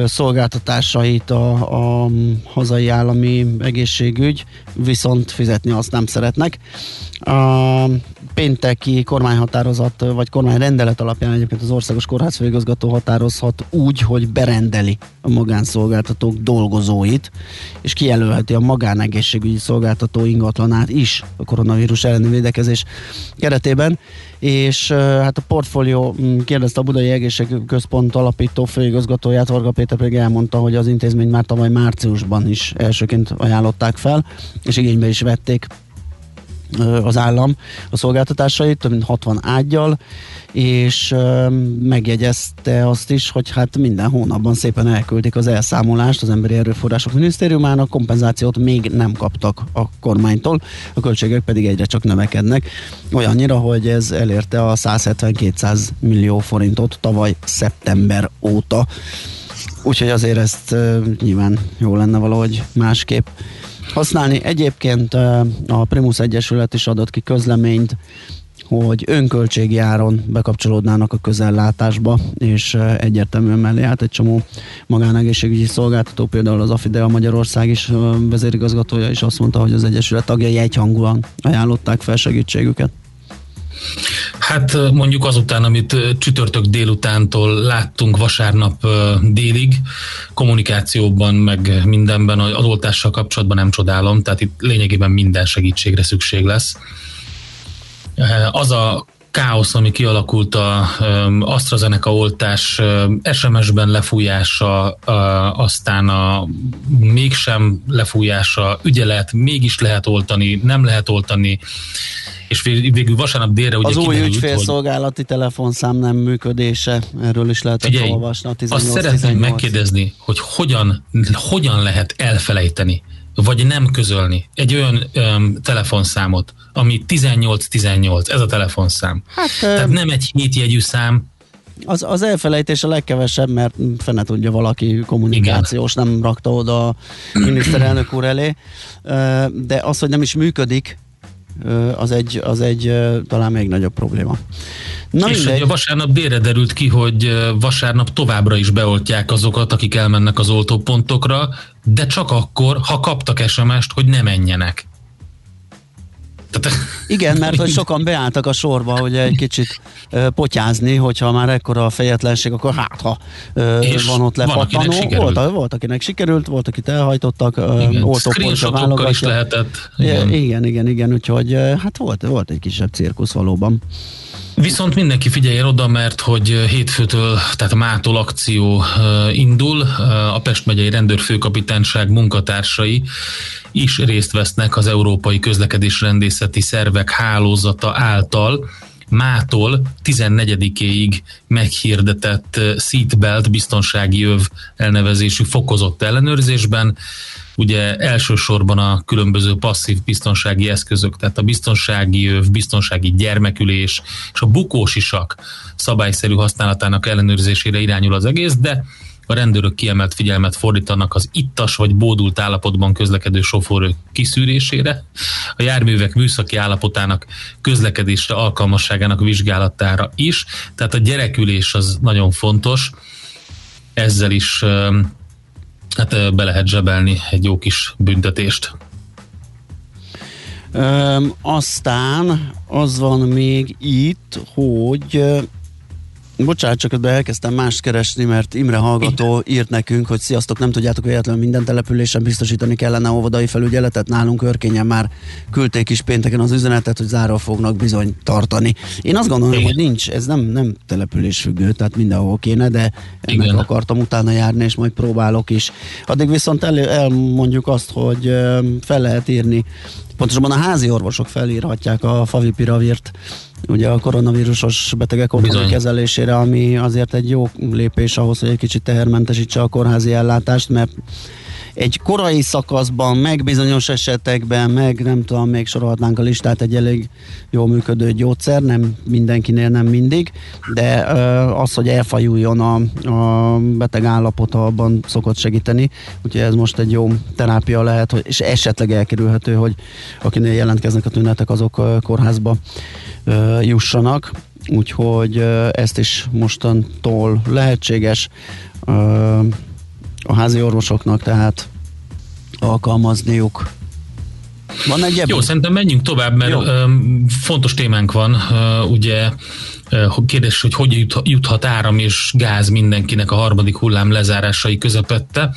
szolgáltatásait a, a hazai állami egészségügy, viszont fizetni azt nem szeretnek. Pénteki kormányhatározat, vagy kormányrendelet alapján egyébként az Országos Kórház határozhat úgy, hogy berendeli a magánszolgáltatók dolgozóit, és kijelölheti a magánegészségügyi szolgáltató ingatlanát is a koronavírus elleni védekezés keretében, és hát a portfólió mm, kérdezte a Budai Egészségközpont alapító főigazgatóját, Varga Péter pedig elmondta, hogy az intézményt már tavaly márciusban is elsőként ajánlották fel, és igénybe is vették az állam a szolgáltatásait, több mint 60 ágyjal, és megjegyezte azt is, hogy hát minden hónapban szépen elküldik az elszámolást az Emberi Erőforrások Minisztériumának, kompenzációt még nem kaptak a kormánytól, a költségek pedig egyre csak növekednek, olyannyira, hogy ez elérte a 170-200 millió forintot tavaly szeptember óta. Úgyhogy azért ezt nyilván jó lenne valahogy másképp használni. Egyébként a Primus Egyesület is adott ki közleményt, hogy önköltségi áron bekapcsolódnának a közellátásba, és egyértelműen mellé állt egy csomó magánegészségügyi szolgáltató, például az Afidea Magyarország is vezérigazgatója is azt mondta, hogy az Egyesület tagjai egyhangúan ajánlották fel segítségüket. Hát mondjuk azután, amit csütörtök délutántól láttunk vasárnap délig, kommunikációban, meg mindenben az oltással kapcsolatban nem csodálom, tehát itt lényegében minden segítségre szükség lesz. Az a káosz, ami kialakult a AstraZeneca oltás SMS-ben lefújása, aztán a mégsem lefújása, ügyelet, mégis lehet oltani, nem lehet oltani, és végül vasárnap délre ugye Az új ügyfélszolgálati hogy... telefonszám nem működése, erről is lehet Figyelj, olvasni a 18 Azt szeretném 18. megkérdezni, hogy hogyan, hogyan lehet elfelejteni, vagy nem közölni egy olyan um, telefonszámot, ami 1818, ez a telefonszám. Hát, Tehát nem egy hétjegyű szám, Az, az elfelejtés a legkevesebb, mert fene tudja valaki kommunikációs, Igen. nem rakta oda a miniszterelnök úr elé, de az, hogy nem is működik, az egy, az egy talán még nagyobb probléma. Na és mindegy. vasárnap délre derült ki, hogy vasárnap továbbra is beoltják azokat, akik elmennek az oltópontokra, de csak akkor, ha kaptak SMS-t, hogy ne menjenek. Tehát... Igen, mert hogy sokan beálltak a sorba, hogy egy kicsit uh, potyázni, hogyha már ekkora a fejetlenség, akkor hát ha uh, van ott lepattanó. Volt, volt, akinek sikerült, volt, akit elhajtottak, oltópontja válogatja. is lehetett. Igen. igen, igen, igen, úgyhogy uh, hát volt, volt egy kisebb cirkusz valóban. Viszont mindenki figyeljen oda, mert hogy hétfőtől, tehát mától akció indul, a Pest megyei rendőrfőkapitányság munkatársai is részt vesznek az Európai Közlekedésrendészeti Szervek hálózata által. Mától 14-éig meghirdetett seatbelt biztonsági öv elnevezésű fokozott ellenőrzésben ugye elsősorban a különböző passzív biztonsági eszközök, tehát a biztonsági öv, biztonsági gyermekülés és a bukósisak szabályszerű használatának ellenőrzésére irányul az egész, de a rendőrök kiemelt figyelmet fordítanak az ittas vagy bódult állapotban közlekedő sofőrök kiszűrésére, a járművek műszaki állapotának közlekedésre alkalmasságának vizsgálatára is, tehát a gyerekülés az nagyon fontos, ezzel is hát be lehet zsebelni egy jó kis büntetést. Öm, aztán az van még itt, hogy Bocsánat, csak ebben elkezdtem mást keresni, mert Imre hallgató írt nekünk, hogy sziasztok, nem tudjátok véletlenül minden településen biztosítani kellene óvodai felügyeletet. Nálunk örkényen már küldték is pénteken az üzenetet, hogy zárva fognak bizony tartani. Én azt gondolom, Igen. hogy nincs, ez nem, nem település függő, tehát mindenhol kéne, de ennek Igen. akartam utána járni, és majd próbálok is. Addig viszont el, elmondjuk azt, hogy fel lehet írni Pontosabban a házi orvosok felírhatják a favipiravírt ugye a koronavírusos betegek otthoni kezelésére, ami azért egy jó lépés ahhoz, hogy egy kicsit tehermentesítse a kórházi ellátást, mert egy korai szakaszban, meg bizonyos esetekben, meg nem tudom, még sorolhatnánk a listát, egy elég jól működő gyógyszer, nem mindenkinél, nem mindig, de az, hogy elfajuljon a, a beteg állapota, abban szokott segíteni, úgyhogy ez most egy jó terápia lehet, hogy, és esetleg elkerülhető, hogy akinél jelentkeznek a tünetek, azok kórházba jussanak, úgyhogy ezt is mostantól lehetséges a házi orvosoknak, tehát alkalmazniuk. Van egy Jó, szerintem menjünk tovább, mert Jó. fontos témánk van. ugye kérdés, hogy hogy juthat áram és gáz mindenkinek a harmadik hullám lezárásai közepette.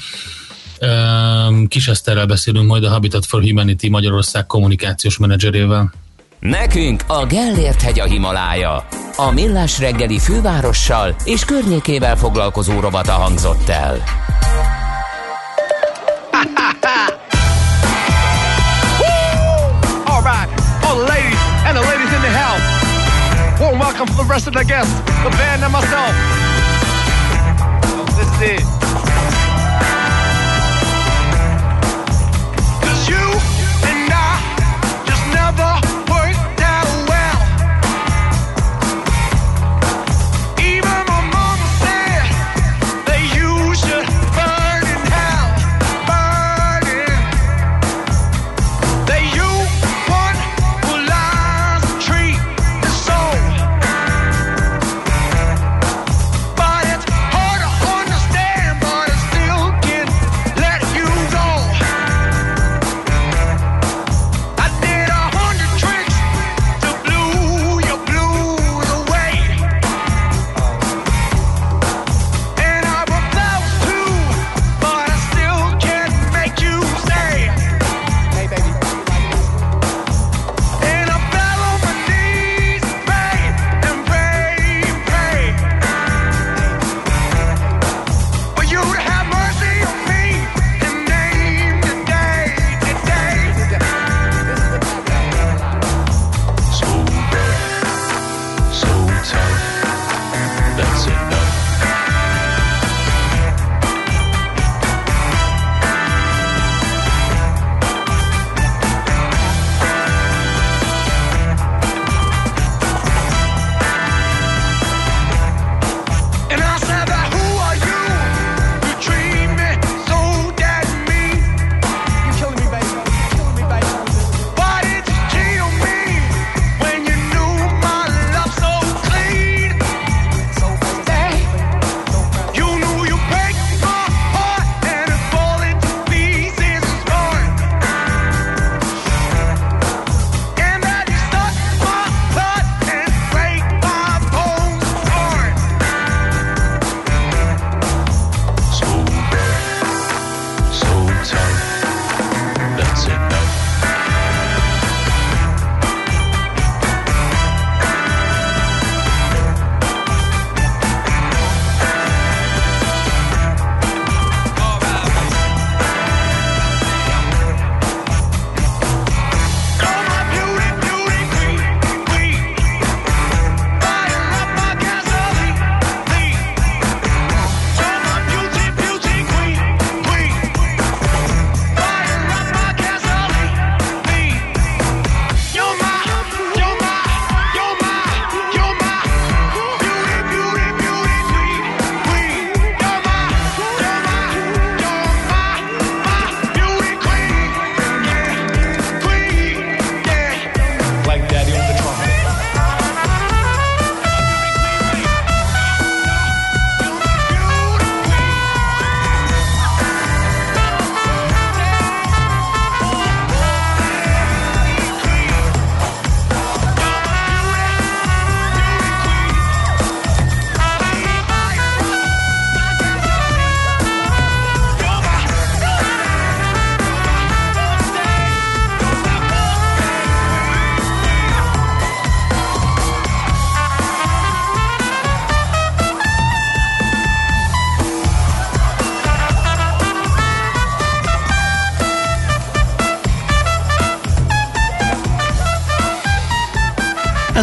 Kis Eszterrel beszélünk majd a Habitat for Humanity Magyarország kommunikációs menedzserével. Nekünk a Gellért hegy a Himalája. A Millás reggeli fővárossal és környékével foglalkozó robata hangzott el. Welcome for the rest of the guests, the band and myself. This is it.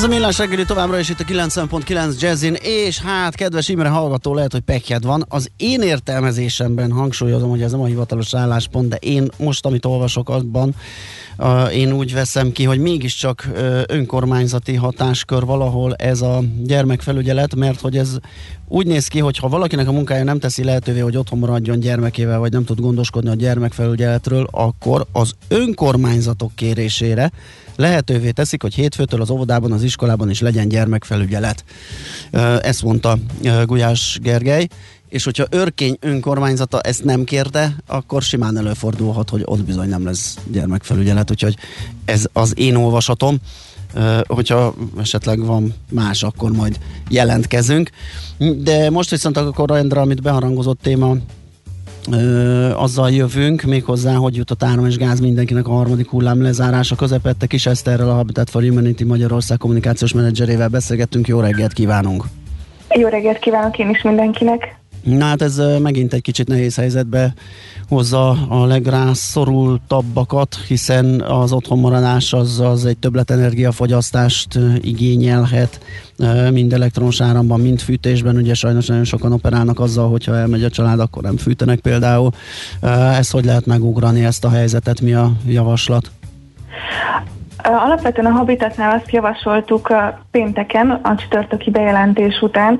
A millás reggeli továbbra is itt a 90.9 Jazzin, és hát kedves Imre hallgató, lehet, hogy pekjed van. Az én értelmezésemben hangsúlyozom, hogy ez nem a hivatalos álláspont, de én most, amit olvasok abban, én úgy veszem ki, hogy mégiscsak önkormányzati hatáskör valahol ez a gyermekfelügyelet, mert hogy ez úgy néz ki, hogy ha valakinek a munkája nem teszi lehetővé, hogy otthon maradjon gyermekével, vagy nem tud gondoskodni a gyermekfelügyeletről, akkor az önkormányzatok kérésére lehetővé teszik, hogy hétfőtől az óvodában, az iskolában is legyen gyermekfelügyelet. Ezt mondta Gulyás Gergely és hogyha örkény önkormányzata ezt nem kérte, akkor simán előfordulhat, hogy ott bizony nem lesz gyermekfelügyelet, úgyhogy ez az én olvasatom. Uh, hogyha esetleg van más, akkor majd jelentkezünk. De most viszont akkor rendre, amit beharangozott téma, uh, azzal jövünk, méghozzá, hogy jut a tárom és gáz mindenkinek a harmadik hullám lezárása közepette. Kis Eszterrel, a Habitat for Humanity Magyarország kommunikációs menedzserével beszélgettünk. Jó reggelt kívánunk! Jó reggelt kívánok én is mindenkinek! Na hát ez megint egy kicsit nehéz helyzetbe hozza a legrászorultabbakat, hiszen az otthonmaradás az, az egy többlet energiafogyasztást igényelhet, mind elektronos áramban, mind fűtésben. Ugye sajnos nagyon sokan operálnak azzal, hogyha elmegy a család, akkor nem fűtenek például. Ezt hogy lehet megugrani, ezt a helyzetet, mi a javaslat? Alapvetően a Habitatnál azt javasoltuk pénteken, a csütörtöki bejelentés után,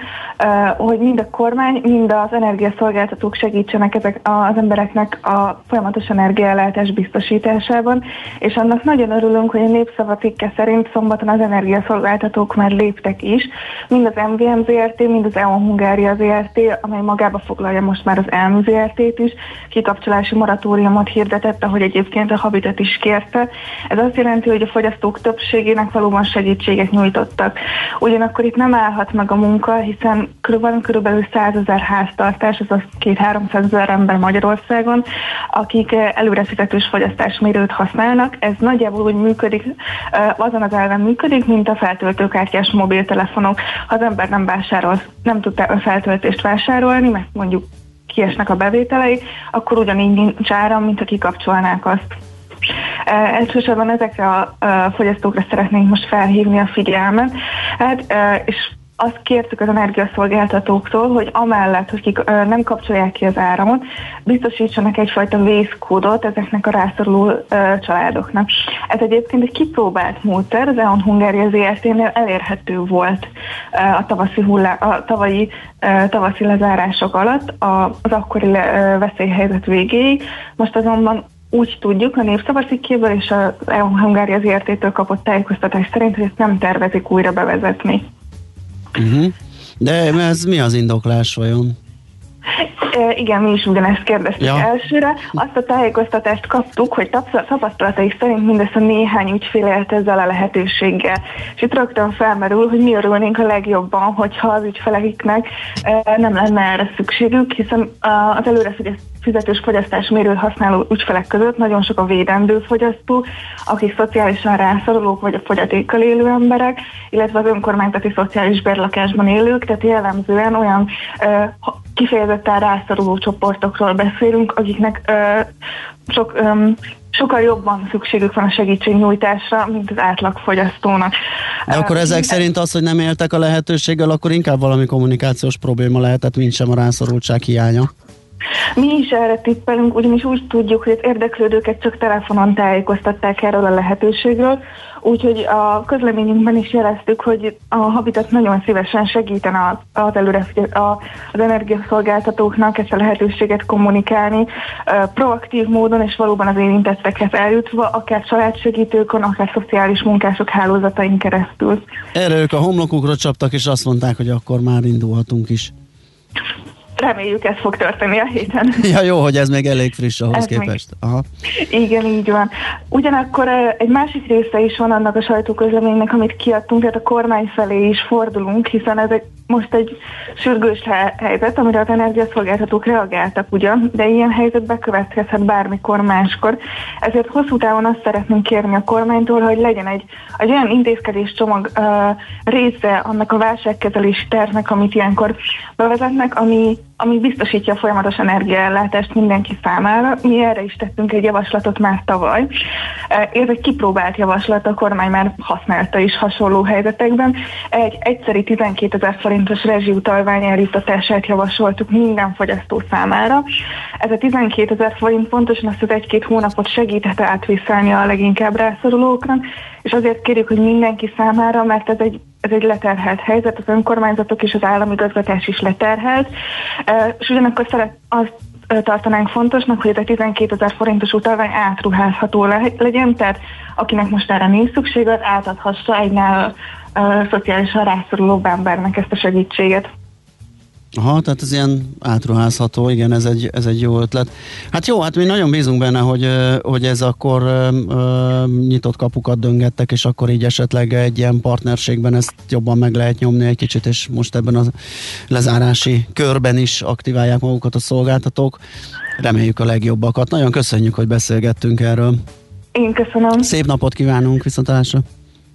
hogy mind a kormány, mind az energiaszolgáltatók segítsenek ezek az embereknek a folyamatos energiaellátás biztosításában, és annak nagyon örülünk, hogy a népszava cikke szerint szombaton az energiaszolgáltatók már léptek is, mind az MVM ZRT, mind az EON Hungária ZRT, amely magába foglalja most már az ELMU ZRT-t is, kikapcsolási moratóriumot hirdetett, ahogy egyébként a Habitat is kérte. Ez azt jelenti, hogy a fogyasztók többségének valóban segítséget nyújtottak. Ugyanakkor itt nem állhat meg a munka, hiszen körülbelül, körülbelül 100 ezer háztartás, az két 300 ezer ember Magyarországon, akik eh, előre fizetős fogyasztásmérőt használnak. Ez nagyjából úgy működik, eh, azon az elven működik, mint a feltöltőkártyás mobiltelefonok. Ha az ember nem vásárol, nem tud a feltöltést vásárolni, mert mondjuk kiesnek a bevételei, akkor ugyanígy nincs áram, mint ha kikapcsolnák azt. Elsősorban ezekre a fogyasztókra szeretnénk most felhívni a figyelmet, hát, és azt kértük az energiaszolgáltatóktól, hogy amellett, hogy kik, nem kapcsolják ki az áramot, biztosítsanak egyfajta vészkódot ezeknek a rászoruló családoknak. Ez egyébként egy kipróbált módszer, az EON Hungária ZRT-nél elérhető volt a tavaszi, hullá, a tavalyi tavaszi lezárások alatt az akkori veszélyhelyzet végéig. Most azonban úgy tudjuk a népszavaszikéből és a EU Hungária ZRT-től kapott tájékoztatás szerint, hogy ezt nem tervezik újra bevezetni. Uh-huh. De ez mi az indoklás vajon? E, igen, mi is ugyanezt kérdeztük ja. elsőre. Azt a tájékoztatást kaptuk, hogy tapasztalatai szerint mindössze néhány ügyfél élt ezzel a lehetőséggel. És itt rögtön felmerül, hogy mi örülnénk a legjobban, hogyha az ügyfeleknek e, nem lenne erre szükségük, hiszen az előre fizetős fogyasztásmérőt használó ügyfelek között nagyon sok a védendő fogyasztó, akik szociálisan rászorulók vagy a fogyatékkal élő emberek, illetve az önkormányzati szociális bérlakásban élők, tehát jellemzően olyan ö, kifejezetten rászoruló csoportokról beszélünk, akiknek ö, sok ö, sokkal jobban szükségük van a segítségnyújtásra, mint az átlagfogyasztónak. De akkor ezek szerint az, hogy nem éltek a lehetőséggel, akkor inkább valami kommunikációs probléma lehetett, mint sem a rászorultság hiánya. Mi is erre tippelünk, ugyanis úgy tudjuk, hogy az érdeklődőket csak telefonon tájékoztatták erről a lehetőségről, úgyhogy a közleményünkben is jeleztük, hogy a Habitat nagyon szívesen segítene az, előre, az energiaszolgáltatóknak ezt a lehetőséget kommunikálni proaktív módon, és valóban az érintettekhez eljutva, akár családsegítőkön, akár szociális munkások hálózatain keresztül. Erre ők a homlokukra csaptak, és azt mondták, hogy akkor már indulhatunk is. Reméljük ez fog történni a héten. Ja, jó, hogy ez még elég friss ahhoz ez képest. Aha. Igen, így van. Ugyanakkor egy másik része is van annak a sajtóközleménynek, amit kiadtunk, tehát a kormány felé is fordulunk, hiszen ez egy, most egy sürgős helyzet, amire az energiaszolgáltatók reagáltak ugyan, de ilyen helyzet bekövetkezhet bármikor máskor. Ezért hosszú távon azt szeretném kérni a kormánytól, hogy legyen egy, egy olyan intézkedés csomag uh, része annak a válságkezelési tervnek, amit ilyenkor bevezetnek, ami ami biztosítja a folyamatos energiaellátást mindenki számára. Mi erre is tettünk egy javaslatot már tavaly. Ez egy kipróbált javaslat, a kormány már használta is hasonló helyzetekben. Egy egyszeri 12 ezer forintos rezsiutalvány eljutatását javasoltuk minden fogyasztó számára. Ez a 12 ezer forint pontosan azt az egy-két hónapot segíthet átviszelni a leginkább rászorulóknak, és azért kérjük, hogy mindenki számára, mert ez egy ez egy leterhelt helyzet, az önkormányzatok és az államigazgatás is leterhelt, és ugyanakkor szeret, azt tartanánk fontosnak, hogy ez a 12 ezer forintos utalvány átruházható legyen, tehát akinek most erre nincs szükség, az átadhassa egynál szociálisan rászorulóbb embernek ezt a segítséget. Aha, tehát ez ilyen átruházható, igen, ez egy, ez egy jó ötlet. Hát jó, hát mi nagyon bízunk benne, hogy, hogy ez akkor ö, nyitott kapukat döngettek, és akkor így esetleg egy ilyen partnerségben ezt jobban meg lehet nyomni egy kicsit, és most ebben a lezárási körben is aktiválják magukat a szolgáltatók. Reméljük a legjobbakat. Nagyon köszönjük, hogy beszélgettünk erről. Én köszönöm. Szép napot kívánunk, viszontlátásra!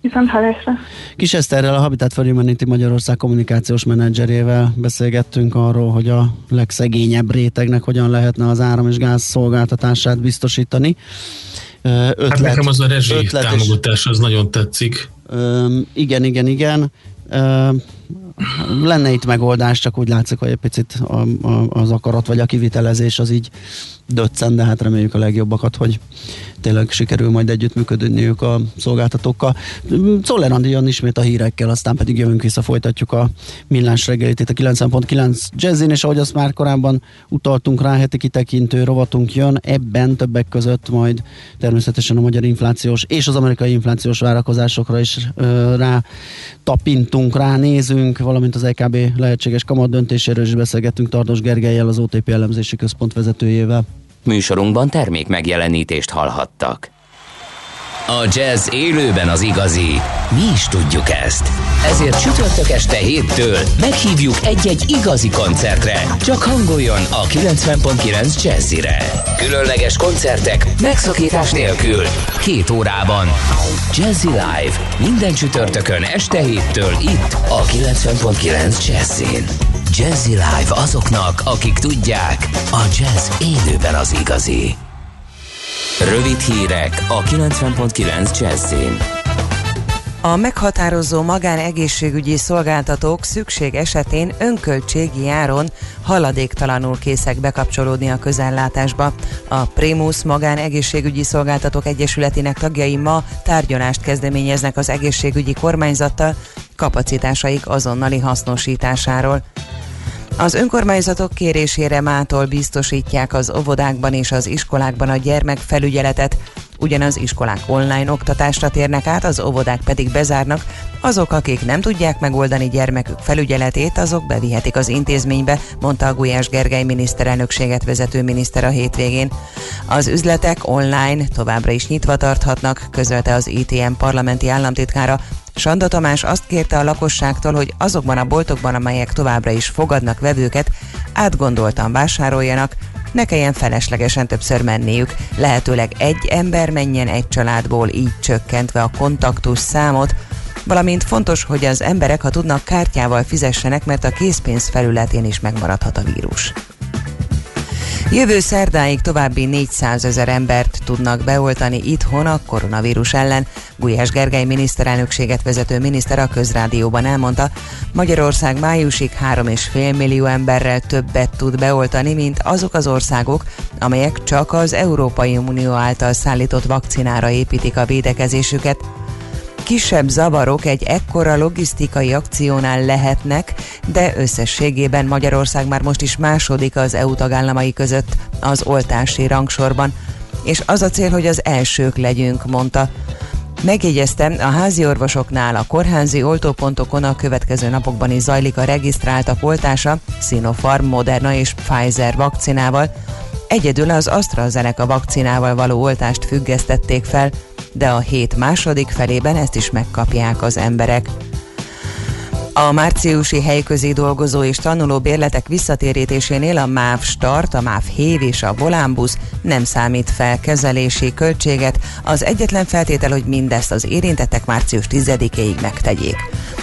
Viszont hallásra. Kis Eszterrel, a Habitat for Humanity Magyarország kommunikációs menedzserével beszélgettünk arról, hogy a legszegényebb rétegnek hogyan lehetne az áram és gáz szolgáltatását biztosítani. Ötlet, hát nekem az a rezsi támogatás az nagyon tetszik. Öm, igen, igen, igen. Öm, lenne itt megoldás, csak úgy látszik, hogy egy picit a, a, az akarat vagy a kivitelezés az így döccen, de hát reméljük a legjobbakat, hogy tényleg sikerül majd együttműködniük a szolgáltatókkal. Szoller Andi jön ismét a hírekkel, aztán pedig jövünk vissza, folytatjuk a millás reggelit itt a 9.9 jazzin, és ahogy azt már korábban utaltunk rá, heti kitekintő rovatunk jön, ebben többek között majd természetesen a magyar inflációs és az amerikai inflációs várakozásokra is ö, rá tapintunk, rá nézünk, valamint az EKB lehetséges kamat döntéséről is beszélgettünk Tardos Gergelyel, az OTP elemzési központ vezetőjével. Műsorunkban termék megjelenítést hallhattak. A jazz élőben az igazi. Mi is tudjuk ezt. Ezért csütörtök este héttől meghívjuk egy-egy igazi koncertre. Csak hangoljon a 90.9 Jazzire. Különleges koncertek megszakítás nélkül. Két órában. Jazzy Live. Minden csütörtökön este héttől itt a 90.9 Jazzin. Jazzy Live azoknak, akik tudják, a jazz élőben az igazi. Rövid hírek a 90.9 Jazzin. A meghatározó magánegészségügyi szolgáltatók szükség esetén önköltségi áron haladéktalanul készek bekapcsolódni a közellátásba. A Primus Magánegészségügyi Szolgáltatók Egyesületének tagjai ma tárgyalást kezdeményeznek az egészségügyi kormányzattal kapacitásaik azonnali hasznosításáról. Az önkormányzatok kérésére mától biztosítják az óvodákban és az iskolákban a gyermekfelügyeletet, ugyanaz iskolák online oktatásra térnek át, az óvodák pedig bezárnak, azok, akik nem tudják megoldani gyermekük felügyeletét, azok bevihetik az intézménybe, mondta a Gulyás Gergely miniszterelnökséget vezető miniszter a hétvégén. Az üzletek online továbbra is nyitva tarthatnak, közölte az ITM parlamenti államtitkára, Sanda Tamás azt kérte a lakosságtól, hogy azokban a boltokban, amelyek továbbra is fogadnak vevőket, átgondoltan vásároljanak, ne kelljen feleslegesen többször menniük, lehetőleg egy ember menjen egy családból, így csökkentve a kontaktus számot, valamint fontos, hogy az emberek, ha tudnak, kártyával fizessenek, mert a készpénz felületén is megmaradhat a vírus. Jövő szerdáig további 400 ezer embert tudnak beoltani itthon a koronavírus ellen. Gulyás Gergely miniszterelnökséget vezető miniszter a közrádióban elmondta, Magyarország májusig 3,5 millió emberrel többet tud beoltani, mint azok az országok, amelyek csak az Európai Unió által szállított vakcinára építik a védekezésüket kisebb zavarok egy ekkora logisztikai akciónál lehetnek, de összességében Magyarország már most is második az EU tagállamai között az oltási rangsorban, és az a cél, hogy az elsők legyünk, mondta. Megjegyezte, a házi orvosoknál, a kórházi oltópontokon a következő napokban is zajlik a regisztráltak oltása Sinopharm, Moderna és Pfizer vakcinával, Egyedül az AstraZeneca vakcinával való oltást függesztették fel, de a hét második felében ezt is megkapják az emberek. A márciusi helyközi dolgozó és tanuló bérletek visszatérítésénél a MÁV Start, a MÁV Hév és a Volánbusz nem számít fel kezelési költséget. Az egyetlen feltétel, hogy mindezt az érintettek március 10-éig megtegyék.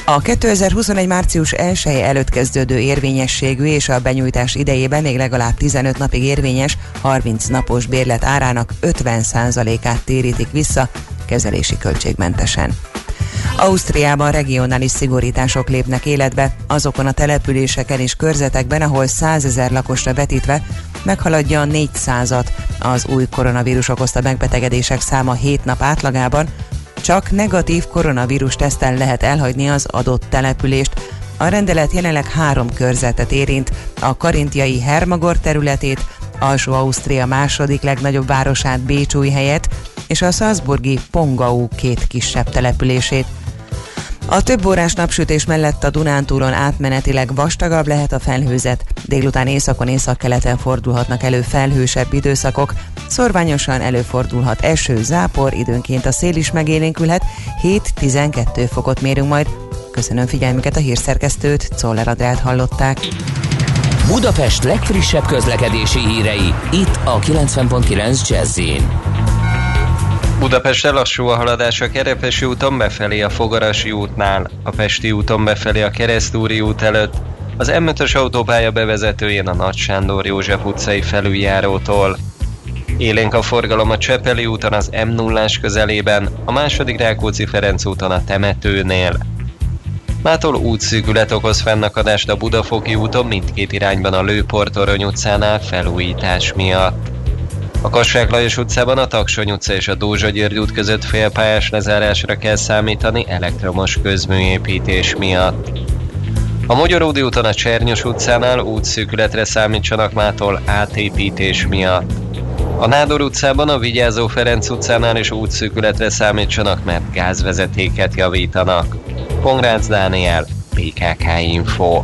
A 2021. március 1 előtt kezdődő érvényességű és a benyújtás idejében még legalább 15 napig érvényes 30 napos bérlet árának 50%-át térítik vissza kezelési költségmentesen. Ausztriában regionális szigorítások lépnek életbe. Azokon a településeken és körzetekben, ahol 100 ezer lakosra vetítve meghaladja a 400-at az új koronavírus okozta megbetegedések száma 7 nap átlagában, csak negatív koronavírus teszten lehet elhagyni az adott települést. A rendelet jelenleg három körzetet érint, a karintiai Hermagor területét, Alsó-Ausztria második legnagyobb városát Bécsúj helyet, és a Salzburgi Pongau két kisebb települését. A több órás napsütés mellett a Dunántúron átmenetileg vastagabb lehet a felhőzet, délután északon északkeleten fordulhatnak elő felhősebb időszakok, szorványosan előfordulhat eső, zápor, időnként a szél is megélénkülhet, 7-12 fokot mérünk majd. Köszönöm figyelmüket a hírszerkesztőt, Czoller Adrát hallották. Budapest legfrissebb közlekedési hírei, itt a 90.9 jazz Budapest lassú a haladás a Kerepesi úton befelé a Fogarasi útnál, a Pesti úton befelé a Keresztúri út előtt, az M5-ös autópálya bevezetőjén a Nagy Sándor József utcai felüljárótól. Élénk a forgalom a Csepeli úton az m 0 közelében, a második Rákóczi Ferenc úton a temetőnél. Mától útszűkület okoz fennakadást a Budafoki úton mindkét irányban a Lőportorony utcánál felújítás miatt. A Kassák Lajos utcában a Taksony utca és a Dózsa György út között félpályás lezárásra kell számítani elektromos közműépítés miatt. A Magyaródi úton a Csernyos utcánál útszűkületre számítsanak mától átépítés miatt. A Nádor utcában a Vigyázó Ferenc utcánál is útszűkületre számítsanak, mert gázvezetéket javítanak. Pongrácz Dániel, PKK Info.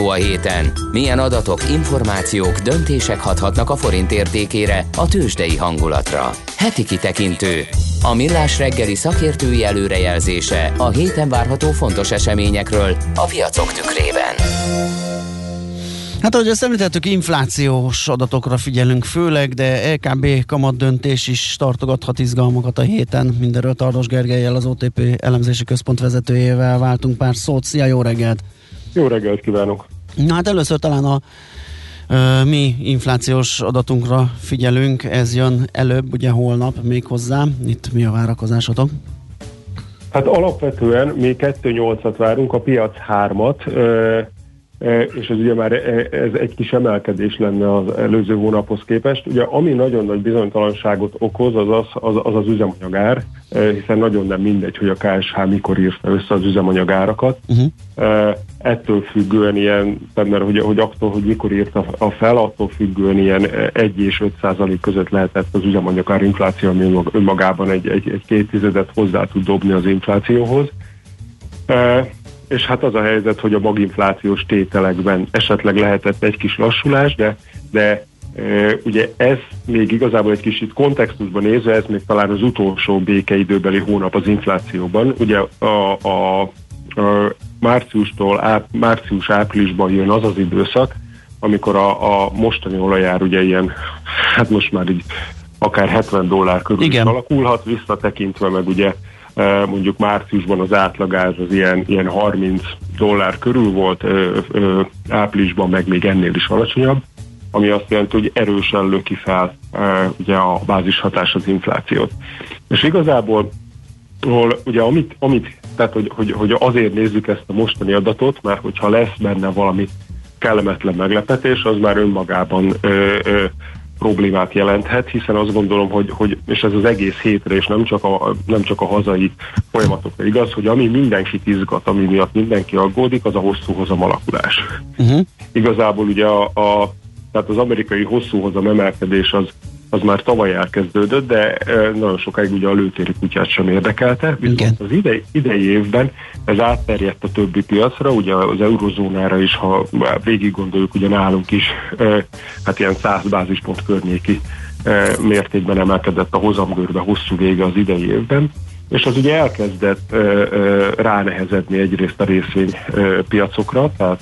Várható a héten? Milyen adatok, információk, döntések hathatnak a forint értékére, a tőzsdei hangulatra? Heti kitekintő. A millás reggeli szakértői előrejelzése a héten várható fontos eseményekről a piacok tükrében. Hát ahogy ezt említettük, inflációs adatokra figyelünk főleg, de LKB kamat döntés is tartogathat izgalmakat a héten. Mindenről Tardos Gergelyel, az OTP elemzési központ vezetőjével váltunk pár szót. Szia, jó reggelt! Jó reggelt kívánok! Na hát először talán a mi inflációs adatunkra figyelünk, ez jön előbb, ugye holnap még hozzá. Itt mi a várakozásotok? Hát alapvetően mi 2,8-at várunk, a piac 3-at, és ez ugye már ez egy kis emelkedés lenne az előző hónaphoz képest. Ugye ami nagyon nagy bizonytalanságot okoz, az az az, az, az üzemanyagár, hiszen nagyon nem mindegy, hogy a KSH mikor írta össze az üzemanyagárakat. Uh-huh. Ettől függően ilyen, mert hogy, hogy attól, hogy mikor írta a fel, attól függően ilyen 1 és 5 százalék között lehetett az üzemanyagár infláció, ami önmagában egy, egy, egy két tizedet hozzá tud dobni az inflációhoz és hát az a helyzet, hogy a maginflációs tételekben esetleg lehetett egy kis lassulás, de, de e, ugye ez még igazából egy kicsit kontextusban nézve, ez még talán az utolsó békeidőbeli hónap az inflációban. Ugye a, a, a márciustól áp, március-áprilisban jön az az időszak, amikor a, a mostani olajár ugye ilyen, hát most már így akár 70 dollár körül Igen. alakulhat, visszatekintve meg ugye mondjuk márciusban az átlagár az ilyen, ilyen 30 dollár körül volt, áprilisban meg még ennél is alacsonyabb, ami azt jelenti, hogy erősen löki fel ugye a bázishatás az inflációt. És igazából hol, ugye amit, amit tehát hogy, hogy, hogy azért nézzük ezt a mostani adatot, mert hogyha lesz benne valami kellemetlen meglepetés, az már önmagában ö, ö, problémát jelenthet, hiszen azt gondolom, hogy, hogy és ez az egész hétre, és nem csak, a, nem csak a hazai folyamatokra igaz, hogy ami mindenkit izgat, ami miatt mindenki aggódik, az a hosszú hozam alakulás. Uh-huh. Igazából ugye a, a tehát az amerikai hosszú hozam emelkedés az az már tavaly elkezdődött, de nagyon sokáig ugye a lőtéri kutyát sem érdekelte, viszont Igen. az idei, idei évben ez átterjedt a többi piacra, ugye az eurozónára is, ha végig gondoljuk, ugye nálunk is hát ilyen 100 bázispont környéki mértékben emelkedett a hozamgörbe hosszú vége az idei évben, és az ugye elkezdett ránehezedni egyrészt a részvénypiacokra, tehát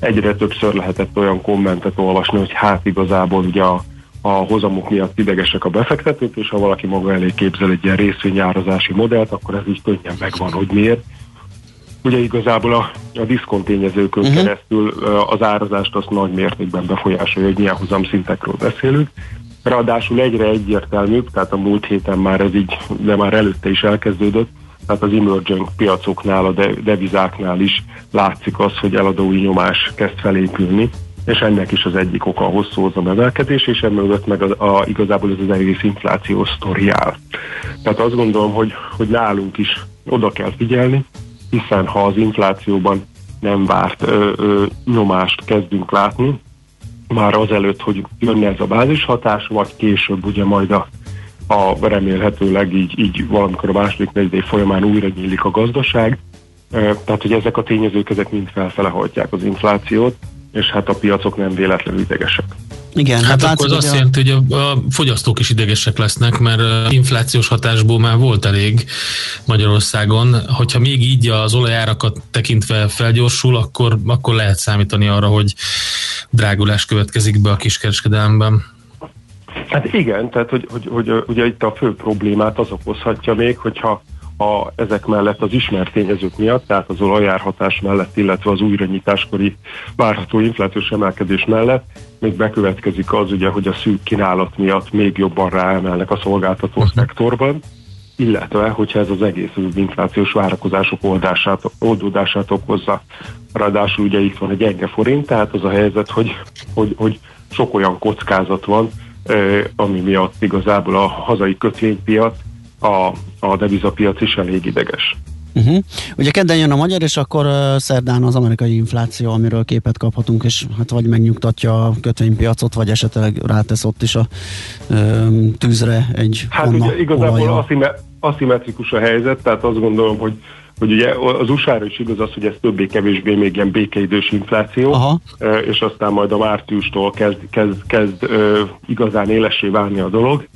egyre többször lehetett olyan kommentet olvasni, hogy hát igazából ugye a a hozamok miatt idegesek a befektetők, és ha valaki maga elé képzel egy ilyen részvényárazási modellt, akkor ez így könnyen megvan, hogy miért. Ugye igazából a, a diszkontényezőkön uh-huh. keresztül az árazást azt nagy mértékben befolyásolja, hogy milyen hozamszintekről beszélünk. Ráadásul egyre egyértelműbb, tehát a múlt héten már ez így, de már előtte is elkezdődött, tehát az emerging piacoknál, a devizáknál is látszik az, hogy eladói nyomás kezd felépülni és ennek is az egyik oka a hosszú hozam emelkedés, és emögött meg a, a, igazából ez az egész infláció sztori. Tehát azt gondolom, hogy, hogy nálunk is oda kell figyelni, hiszen ha az inflációban nem várt ö, ö, nyomást kezdünk látni, már azelőtt, hogy jönne ez a bázishatás, vagy később ugye majd a, a remélhetőleg így, így valamikor a második negyedév folyamán újra nyílik a gazdaság, tehát, hogy ezek a tényezők, ezek mind felfele hajtják az inflációt, és hát a piacok nem véletlenül idegesek. Igen, hát, hát akkor az azt jelenti, hogy a, a fogyasztók is idegesek lesznek, mert inflációs hatásból már volt elég Magyarországon. Hogyha még így az olajárakat tekintve felgyorsul, akkor, akkor lehet számítani arra, hogy drágulás következik be a kiskereskedelemben. Hát igen, tehát hogy, hogy, hogy, hogy ugye itt a fő problémát az okozhatja még, hogyha a, ezek mellett az ismert tényezők miatt, tehát az olajárhatás mellett, illetve az újranyitáskori várható inflációs emelkedés mellett még bekövetkezik az ugye, hogy a szűk kínálat miatt még jobban ráemelnek a szolgáltató mhm. szektorban, illetve, hogyha ez az egész inflációs várakozások oldását, oldódását okozza. Ráadásul ugye itt van egy gyenge forint, tehát az a helyzet, hogy, hogy, hogy sok olyan kockázat van, ami miatt igazából a hazai kötvénypiac a, a devizapiac is elég ideges. Uh-huh. Ugye kedden jön a magyar, és akkor uh, szerdán az amerikai infláció, amiről képet kaphatunk, és hát vagy megnyugtatja a kötvénypiacot, vagy esetleg rátesz ott is a uh, tűzre egy Hát ugye igazából aszimmetrikus a helyzet, tehát azt gondolom, hogy hogy ugye az usa is igaz az, hogy ez többé-kevésbé még ilyen békeidős infláció, Aha. és aztán majd a márciustól kezd, kezd, kezd uh, igazán élessé válni a dolog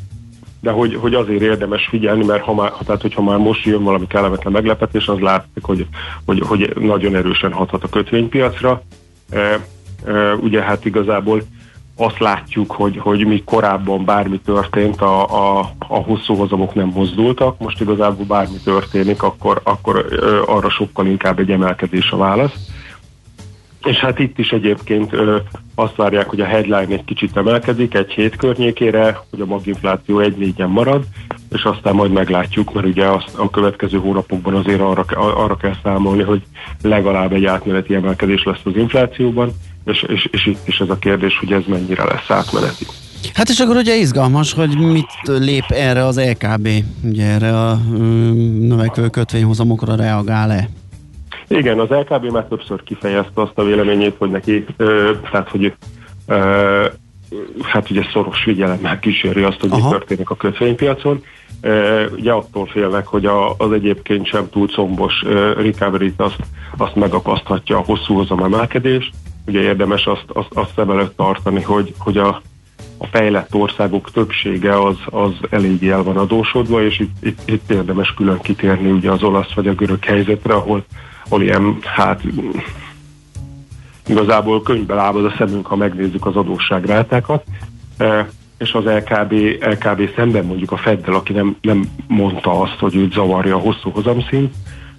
de hogy, hogy azért érdemes figyelni, mert ha már, tehát, hogyha már most jön valami kellemetlen meglepetés, az látszik, hogy, hogy, hogy nagyon erősen hathat a kötvénypiacra. E, e, ugye hát igazából azt látjuk, hogy, hogy mi korábban bármi történt, a, a, a hosszú hozamok nem mozdultak, most igazából bármi történik, akkor, akkor ö, arra sokkal inkább egy emelkedés a válasz. És hát itt is egyébként ö, azt várják, hogy a headline egy kicsit emelkedik egy hét környékére, hogy a maginfláció egy négyen marad, és aztán majd meglátjuk, mert ugye azt a következő hónapokban azért arra, arra kell számolni, hogy legalább egy átmeneti emelkedés lesz az inflációban, és, és, és itt is ez a kérdés, hogy ez mennyire lesz átmeneti. Hát és akkor ugye izgalmas, hogy mit lép erre az LKB, ugye erre a növekvő kötvényhozamokra reagál-e? Igen, az LKB már többször kifejezte azt a véleményét, hogy neki, ö, tehát hogy ö, hát ugye szoros figyelemmel kíséri azt, hogy Aha. mi történik a kötvénypiacon. Uh, ugye attól félnek, hogy a, az egyébként sem túl combos uh, recovery azt, azt megakaszthatja a hosszú hozam emelkedés. Ugye érdemes azt, azt, azt szem előtt tartani, hogy, hogy a, a fejlett országok többsége az, az eléggé el van adósodva, és itt, itt, itt érdemes külön kitérni ugye az olasz vagy a görög helyzetre, ahol ahol ilyen, hát igazából könyvbe lábad a szemünk, ha megnézzük az adósságrátákat, e, és az LKB, LKB szemben mondjuk a Feddel, aki nem, nem mondta azt, hogy őt zavarja a hosszú hozamszint,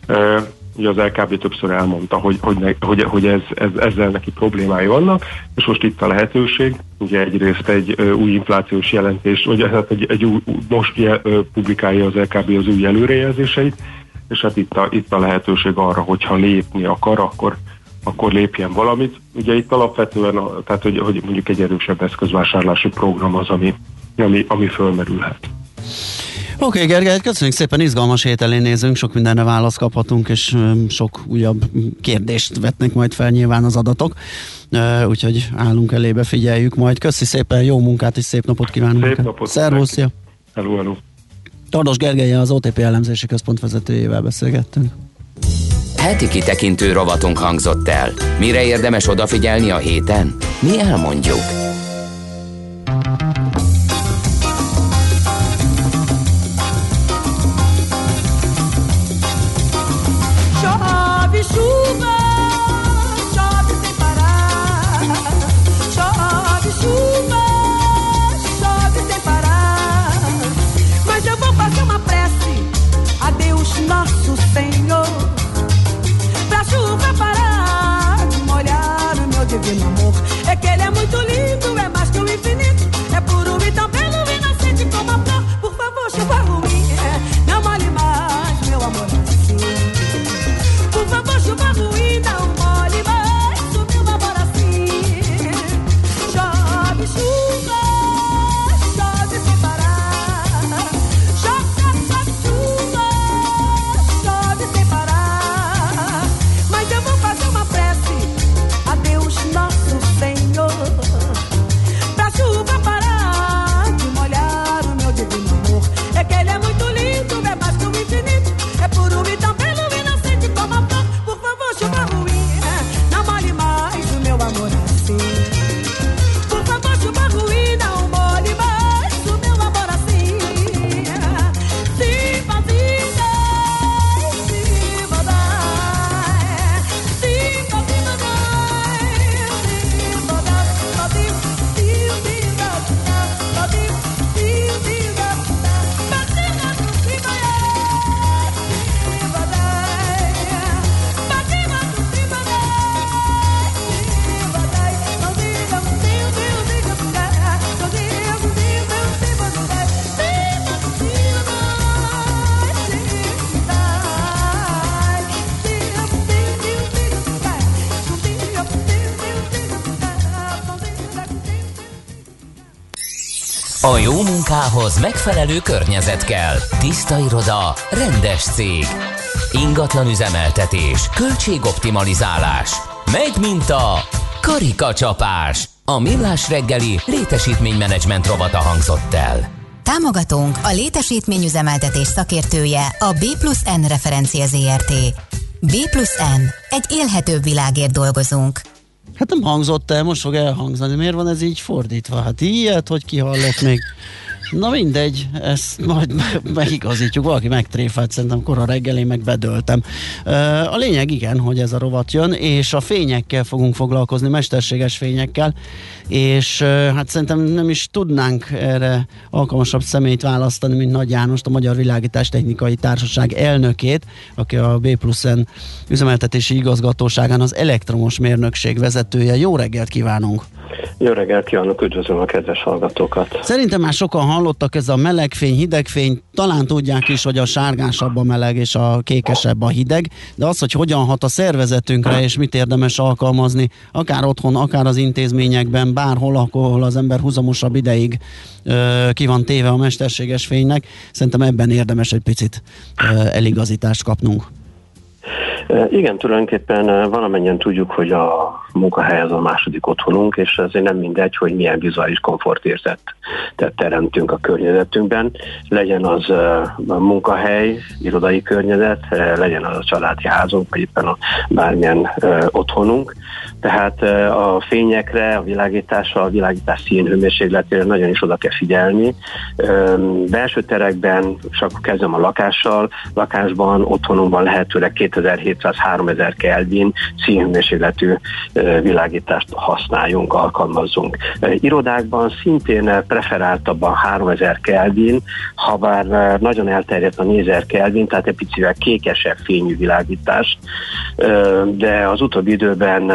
e, ugye az LKB többször elmondta, hogy, hogy, ne, hogy, hogy ez, ez, ezzel neki problémái vannak, és most itt a lehetőség, ugye egyrészt egy ö, új inflációs jelentés, vagy hát egy, egy új, most je, ö, publikálja az LKB az új előrejelzéseit, és hát itt a, itt a lehetőség arra, hogyha lépni akar, akkor, akkor lépjen valamit. Ugye itt alapvetően, a, tehát hogy, hogy mondjuk egy erősebb eszközvásárlási program az, ami, ami, ami fölmerülhet. Oké, okay, Gergely, köszönjük szépen, izgalmas hételén nézünk, sok mindenre választ kaphatunk, és sok újabb kérdést vetnek majd fel nyilván az adatok, úgyhogy állunk elébe, figyeljük majd. Köszi szépen, jó munkát és szép napot kívánunk. Szép napot. Szervusz. Hello, hello. Tardos Gergely az OTP elemzési központ vezetőjével beszélgettünk. Heti kitekintő rovatunk hangzott el. Mire érdemes odafigyelni a héten? Mi elmondjuk. Munkához megfelelő környezet kell. Tiszta iroda, rendes cég. Ingatlan üzemeltetés, költségoptimalizálás. Megy mint a karikacsapás. A millás reggeli létesítménymenedzsment rovata hangzott el. Támogatónk a létesítményüzemeltetés szakértője a B plusz N referencia ZRT. B plusz N. Egy élhetőbb világért dolgozunk. Hát nem hangzott el, most fog elhangzani. Miért van ez így fordítva? Hát ilyet, hogy kihallott még. Na mindegy, ezt majd megigazítjuk, valaki megtréfált, szerintem kora reggel, én meg bedöltem. A lényeg igen, hogy ez a rovat jön, és a fényekkel fogunk foglalkozni, mesterséges fényekkel, és hát szerintem nem is tudnánk erre alkalmasabb személyt választani, mint Nagy Jánost, a Magyar Világítás Technikai Társaság elnökét, aki a B plusz-en üzemeltetési igazgatóságán az elektromos mérnökség vezetője. Jó reggelt kívánunk! Jó reggelt kívánok, üdvözlöm a kedves hallgatókat! Szerintem már sokan hallottak ez a melegfény, hidegfény, talán tudják is, hogy a sárgásabb a meleg és a kékesebb a hideg, de az, hogy hogyan hat a szervezetünkre és mit érdemes alkalmazni, akár otthon, akár az intézményekben, bárhol, ahol az ember húzamosabb ideig ö, ki van téve a mesterséges fénynek, szerintem ebben érdemes egy picit ö, eligazítást kapnunk. Igen, tulajdonképpen valamennyien tudjuk, hogy a munkahely az a második otthonunk, és ezért nem mindegy, hogy milyen vizuális komfortérzet teremtünk a környezetünkben. Legyen az a munkahely, irodai környezet, legyen az a családi házunk, vagy éppen a bármilyen otthonunk. Tehát a fényekre, a világításra, a világítás színhőmérsékletére nagyon is oda kell figyelni. Belső terekben, és akkor kezdem a lakással, lakásban, otthonunkban lehetőleg 2700-3000 Kelvin színhőmérsékletű világítást használjunk, alkalmazzunk. Irodákban szintén preferáltabban 3000 Kelvin, ha bár nagyon elterjedt a 4000 Kelvin, tehát egy picivel kékesebb fényű világítás, de az utóbbi időben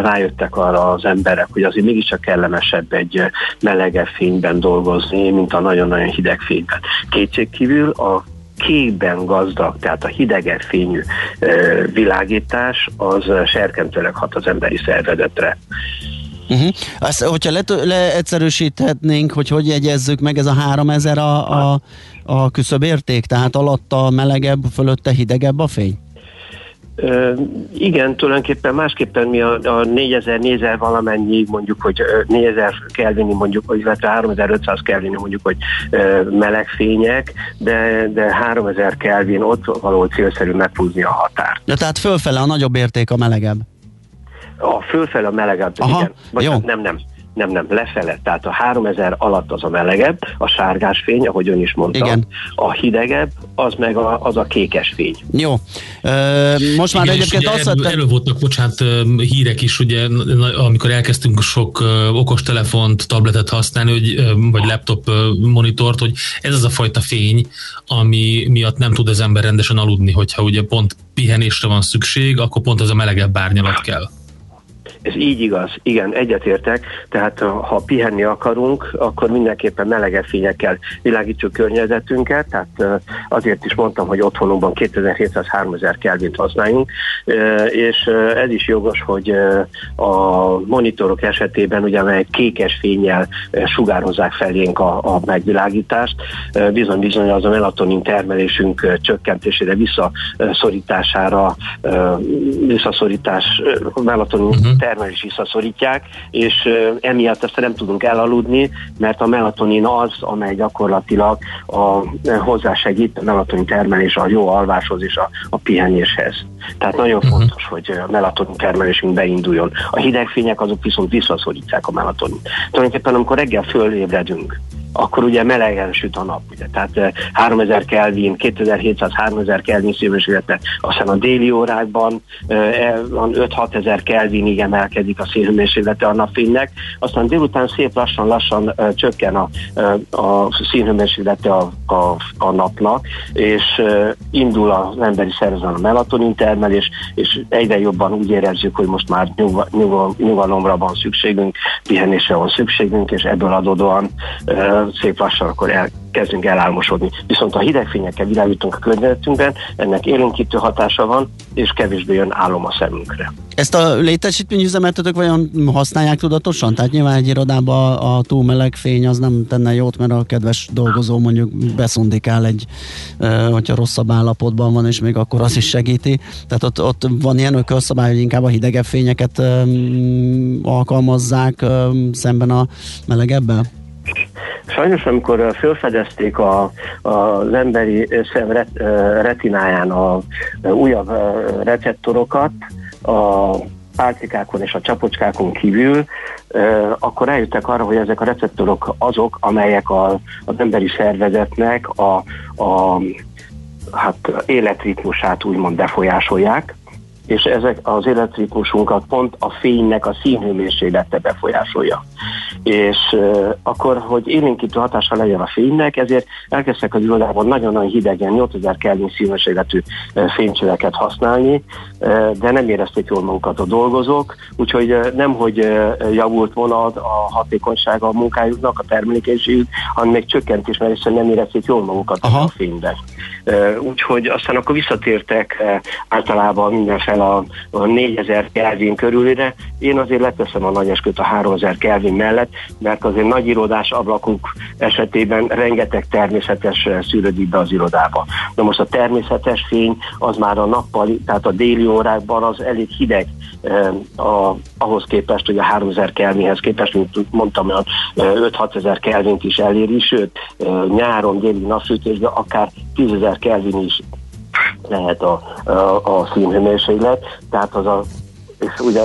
rájöttek arra az emberek, hogy azért mégiscsak kellemesebb egy melegebb fényben dolgozni, mint a nagyon-nagyon hideg fényben. Kétségkívül a kékben gazdag, tehát a hidegebb fényű világítás, az serkentőleg hat az emberi szervezetre. Uh-huh. Azt, hogyha le, leegyszerűsíthetnénk, hogy hogy jegyezzük meg ez a 3000 a, a, a küszöbérték, tehát alatta melegebb, fölötte hidegebb a fény? Igen, tulajdonképpen másképpen mi a, a 4000 4000 valamennyi mondjuk, hogy 4000 kelvini mondjuk, illetve 3500 kelvini mondjuk, hogy melegfények, de, de 3000 kelvin ott való célszerű meghúzni a határt. De tehát fölfele a nagyobb érték a melegebb? A fölfele a melegebb, Aha, igen. Vagy jó. nem, nem nem, nem, lefele. Tehát a 3000 alatt az a melegebb, a sárgás fény, ahogy ön is mondta. Igen. A hidegebb, az meg a, az a kékes fény. Jó. Most már Igen, egyébként azt erről, erről voltak, bocsánat, hírek is, ugye, amikor elkezdtünk sok okostelefont, tabletet használni, hogy, vagy laptop monitort, hogy ez az a fajta fény, ami miatt nem tud az ember rendesen aludni, hogyha ugye pont pihenésre van szükség, akkor pont az a melegebb árnyalat kell. Ez így igaz, igen, egyetértek, tehát ha pihenni akarunk, akkor mindenképpen melegebb fényekkel világítsuk környezetünket, tehát azért is mondtam, hogy otthonunkban 2700-3000 kelvint használjunk, és ez is jogos, hogy a monitorok esetében ugye amelyek kékes fényjel sugározzák felénk a, a megvilágítást, bizony-bizony az a melatonin termelésünk csökkentésére, visszaszorítására, visszaszorítás, melatonin uh-huh termelés is visszaszorítják, és emiatt aztán nem tudunk elaludni, mert a melatonin az, amely gyakorlatilag a, hozzásegít a melatonin termelés a jó alváshoz és a, a pihenéshez. Tehát nagyon uh-huh. fontos, hogy a melatonin termelésünk beinduljon. A hidegfények azok viszont visszaszorítják a melatonin. Tulajdonképpen amikor reggel fölébredünk, akkor ugye melegen süt a nap. Ugye. Tehát 3000 Kelvin, 2700-3000 Kelvin szélhőmérséklete, aztán a déli órákban 5-6 e, ezer Kelvinig emelkedik a szélhőmérséklete a napfénynek, aztán délután szép lassan-lassan csökken a, a színhőmérséklete a, a, a napnak, és indul az emberi szervezet a melatonin termelés, és egyre jobban úgy érezzük, hogy most már nyugalomra van szükségünk, pihenésre van szükségünk, és ebből adódóan szép lassan akkor el, elálmosodni. Viszont ha hidegfényekkel világítunk a környezetünkben, ennek élénkítő hatása van, és kevésbé jön álom a szemünkre. Ezt a létesítményüzemeltetők vajon használják tudatosan? Tehát nyilván egy irodában a túl meleg fény az nem tenne jót, mert a kedves dolgozó mondjuk beszundikál egy, hogyha rosszabb állapotban van, és még akkor az is segíti. Tehát ott, ott van ilyen ökölszabály, hogy inkább a hidegebb fényeket alkalmazzák szemben a melegebbel? Sajnos, amikor felfedezték a, a, az emberi szem ret, retináján a újabb receptorokat, a pálcikákon és a csapocskákon kívül, akkor eljöttek arra, hogy ezek a receptorok azok, amelyek a, az emberi szervezetnek a, a hát életritmusát úgymond befolyásolják, és ezek az életritmusunkat pont a fénynek a színhőmérséklete befolyásolja. És uh, akkor, hogy élénkítő hatása legyen a fénynek, ezért elkezdtek az irodában nagyon-nagyon hidegen, 8000 Kelvin színhőmérsékletű fénycsöveket használni, uh, de nem érezték jól magukat a dolgozók, úgyhogy uh, nem, hogy javult volna a hatékonysága a munkájuknak, a termelékenységük, hanem még csökkent is, mert egyszerűen nem érezték jól magukat Aha. a fényben. Úgyhogy aztán akkor visszatértek általában mindenféle el a, a 4000 Kelvin körülire. Én azért leteszem a nagy esküt a 3000 Kelvin mellett, mert azért nagy irodás ablakuk esetében rengeteg természetes szűrődik be az irodába. Na most a természetes fény az már a nappal, tehát a déli órákban az elég hideg a, ahhoz képest, hogy a 3000 Kelvinhez képest, mint mondtam, 5-6 ezer Kelvint is eléri, sőt nyáron, déli napsütésben akár 10 ezer Kelvin is lehet a, a, a színhőmérséklet, tehát az a, és ugye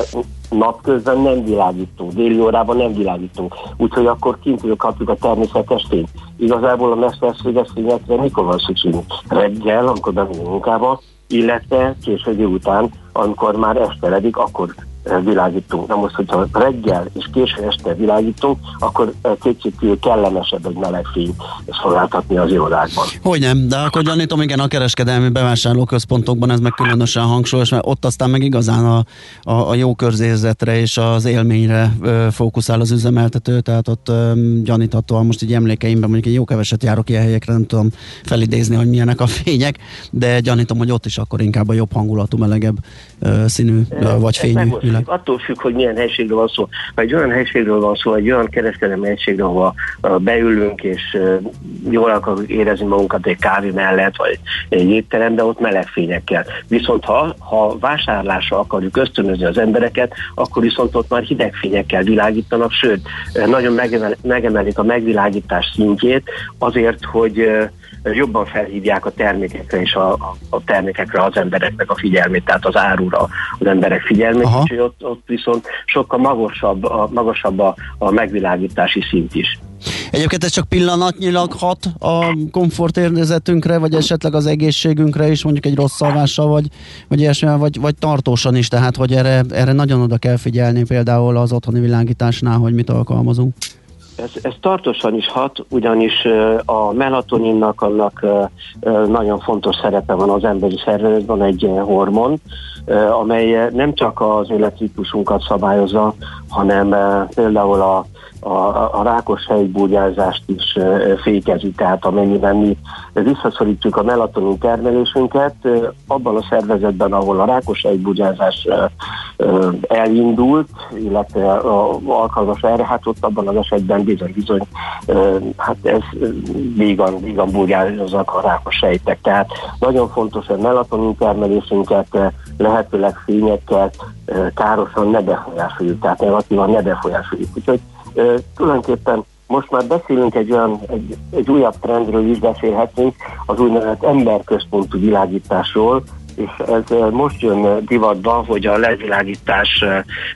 napközben nem világítunk, déli órában nem világítunk, úgyhogy akkor kintről kapjuk a természetes fényt. Igazából a mesterséges fényekre mikor van szükségünk? Reggel, amikor bemegyünk munkába, illetve késő után, amikor már eszteledik, akkor világítunk. Na most, hogyha reggel és késő este világítunk, akkor kétségkívül kellemesebb egy meleg fény szolgáltatni az irodákban. Hogy nem, de akkor gyanítom, igen, a kereskedelmi bevásárlóközpontokban ez meg különösen hangsúlyos, mert ott aztán meg igazán a, a, a jó körzézetre és az élményre ö, fókuszál az üzemeltető, tehát ott ö, gyaníthatóan most így emlékeimben mondjuk egy jó keveset járok ilyen helyekre, nem tudom felidézni, hogy milyenek a fények, de gyanítom, hogy ott is akkor inkább a jobb hangulatú, melegebb ö, színű ö, vagy fényű függ, attól függ, hogy milyen helységről van szó. Ha egy olyan helységről van szó, egy olyan kereskedelmi helységről, ahol beülünk és jól akarjuk érezni magunkat egy kávé mellett, vagy egy étteremben, ott meleg fényekkel. Viszont ha, ha vásárlásra akarjuk ösztönözni az embereket, akkor viszont ott már hideg fényekkel világítanak, sőt, nagyon megemelik a megvilágítás szintjét azért, hogy jobban felhívják a termékekre és a, a termékekre az embereknek a figyelmét, tehát az árura az emberek figyelmét, Aha. és ott, ott viszont sokkal magasabb a, magasabb a, a megvilágítási szint is. Egyébként ez csak pillanatnyilag hat a komfortérzetünkre, vagy esetleg az egészségünkre is, mondjuk egy rossz alvással, vagy, vagy ilyesmi, vagy, vagy tartósan is, tehát hogy erre, erre nagyon oda kell figyelni például az otthoni világításnál, hogy mit alkalmazunk. Ez, ez tartósan is hat, ugyanis a melatoninnak annak nagyon fontos szerepe van az emberi szervezetben, egy hormon, amely nem csak az életciklusunkat szabályozza, hanem például a a, a rákos helyburjázást is fékezi, tehát amennyiben mi visszaszorítjuk a melatonin termelésünket, abban a szervezetben, ahol a rákos helyburjázás elindult, illetve alkalmas erre, hát ott abban az esetben bizony-bizony, hát ez vígan, vígan burjáznak a rákos sejtek. Tehát nagyon fontos, hogy melatonin termelésünket lehetőleg fényekkel károsan ne befolyásoljuk, tehát negatívan ne befolyásoljuk. Úgyhogy tulajdonképpen most már beszélünk egy olyan, egy, egy újabb trendről is beszélhetünk, az úgynevezett emberközpontú világításról, és ez most jön divatba, hogy a lezvilágítás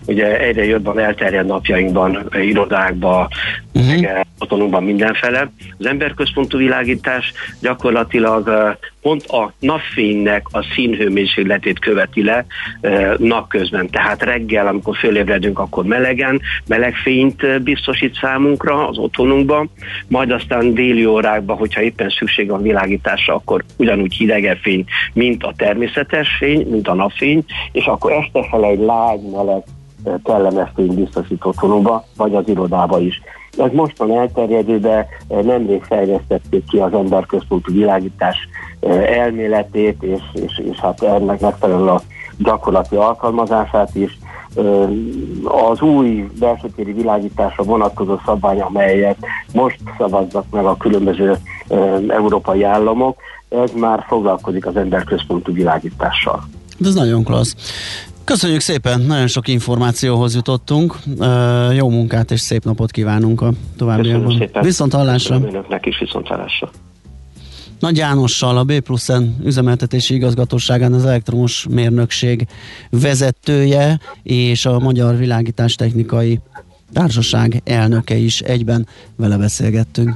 ugye egyre jobban elterjed napjainkban, irodákba, uh-huh. otthonunkban mindenfele. Az emberközpontú világítás gyakorlatilag pont a napfénynek a színhőmérsékletét követi le napközben. Tehát reggel, amikor fölébredünk, akkor melegen, meleg fényt biztosít számunkra az otthonunkban, majd aztán déli órákban, hogyha éppen szükség van világításra, akkor ugyanúgy hidegebb fény, mint a természetes fény, mint a napfény, és akkor este fele egy lágy, meleg, kellemes fény biztosít otthonunkba, vagy az irodába is. Ez most van elterjedő, de nemrég fejlesztették ki az emberközpontú világítás elméletét, és, és, és hát ennek megfelelően a gyakorlati alkalmazását is. Az új belsőtéri világításra vonatkozó szabvány, amelyet most szavaznak meg a különböző európai államok, ez már foglalkozik az emberközpontú világítással. Ez nagyon klassz. Köszönjük szépen, nagyon sok információhoz jutottunk. Jó munkát és szép napot kívánunk a továbbiakban. Viszont hallásra. Önöknek is viszont hallásra. Nagy Jánossal, a B plusz üzemeltetési igazgatóságán az elektromos mérnökség vezetője és a Magyar Világítás Technikai Társaság elnöke is egyben vele beszélgettünk.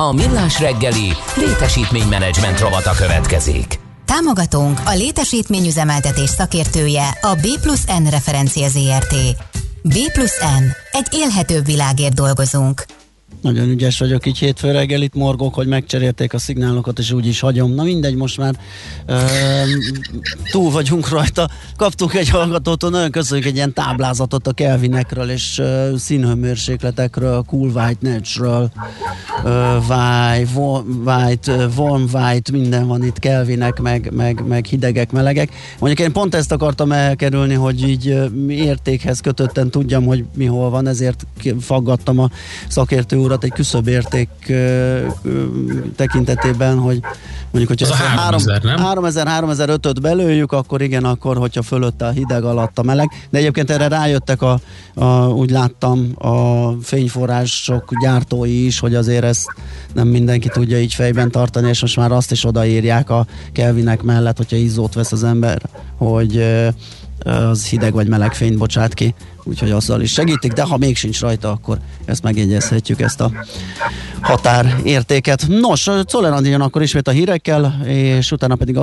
A millás reggeli létesítménymenedzsment rovata következik. Támogatónk a létesítményüzemeltetés szakértője a B plusz N referencia ZRT. B plusz N. Egy élhetőbb világért dolgozunk. Nagyon ügyes vagyok, így hétfő reggel itt morgok, hogy megcserélték a szignálokat, és úgy is hagyom. Na mindegy, most már uh, túl vagyunk rajta. Kaptuk egy hallgatótól, nagyon köszönjük egy ilyen táblázatot a Kelvinekről és uh, színhőmérsékletekről, Cool White uh, white, white, warm white, minden van itt Kelvinek, meg, meg, meg hidegek, melegek. Mondjuk én pont ezt akartam elkerülni, hogy így értékhez kötötten tudjam, hogy mi hol van, ezért faggattam a szakértő urat egy küszöbb érték tekintetében, hogy mondjuk, hogyha az a 3000, 3000-3005-öt belőjük, akkor igen, akkor hogyha fölötte a hideg alatt a meleg. De egyébként erre rájöttek a, a úgy láttam, a fényforrások gyártói is, hogy azért ezt nem mindenki tudja így fejben tartani, és most már azt is odaírják a Kelvinek mellett, hogyha izzót vesz az ember, hogy az hideg vagy meleg fényt bocsát ki, úgyhogy azzal is segítik, de ha még sincs rajta, akkor ezt megjegyezhetjük, ezt a határértéket. Nos, Czoller akkor ismét a hírekkel, és utána pedig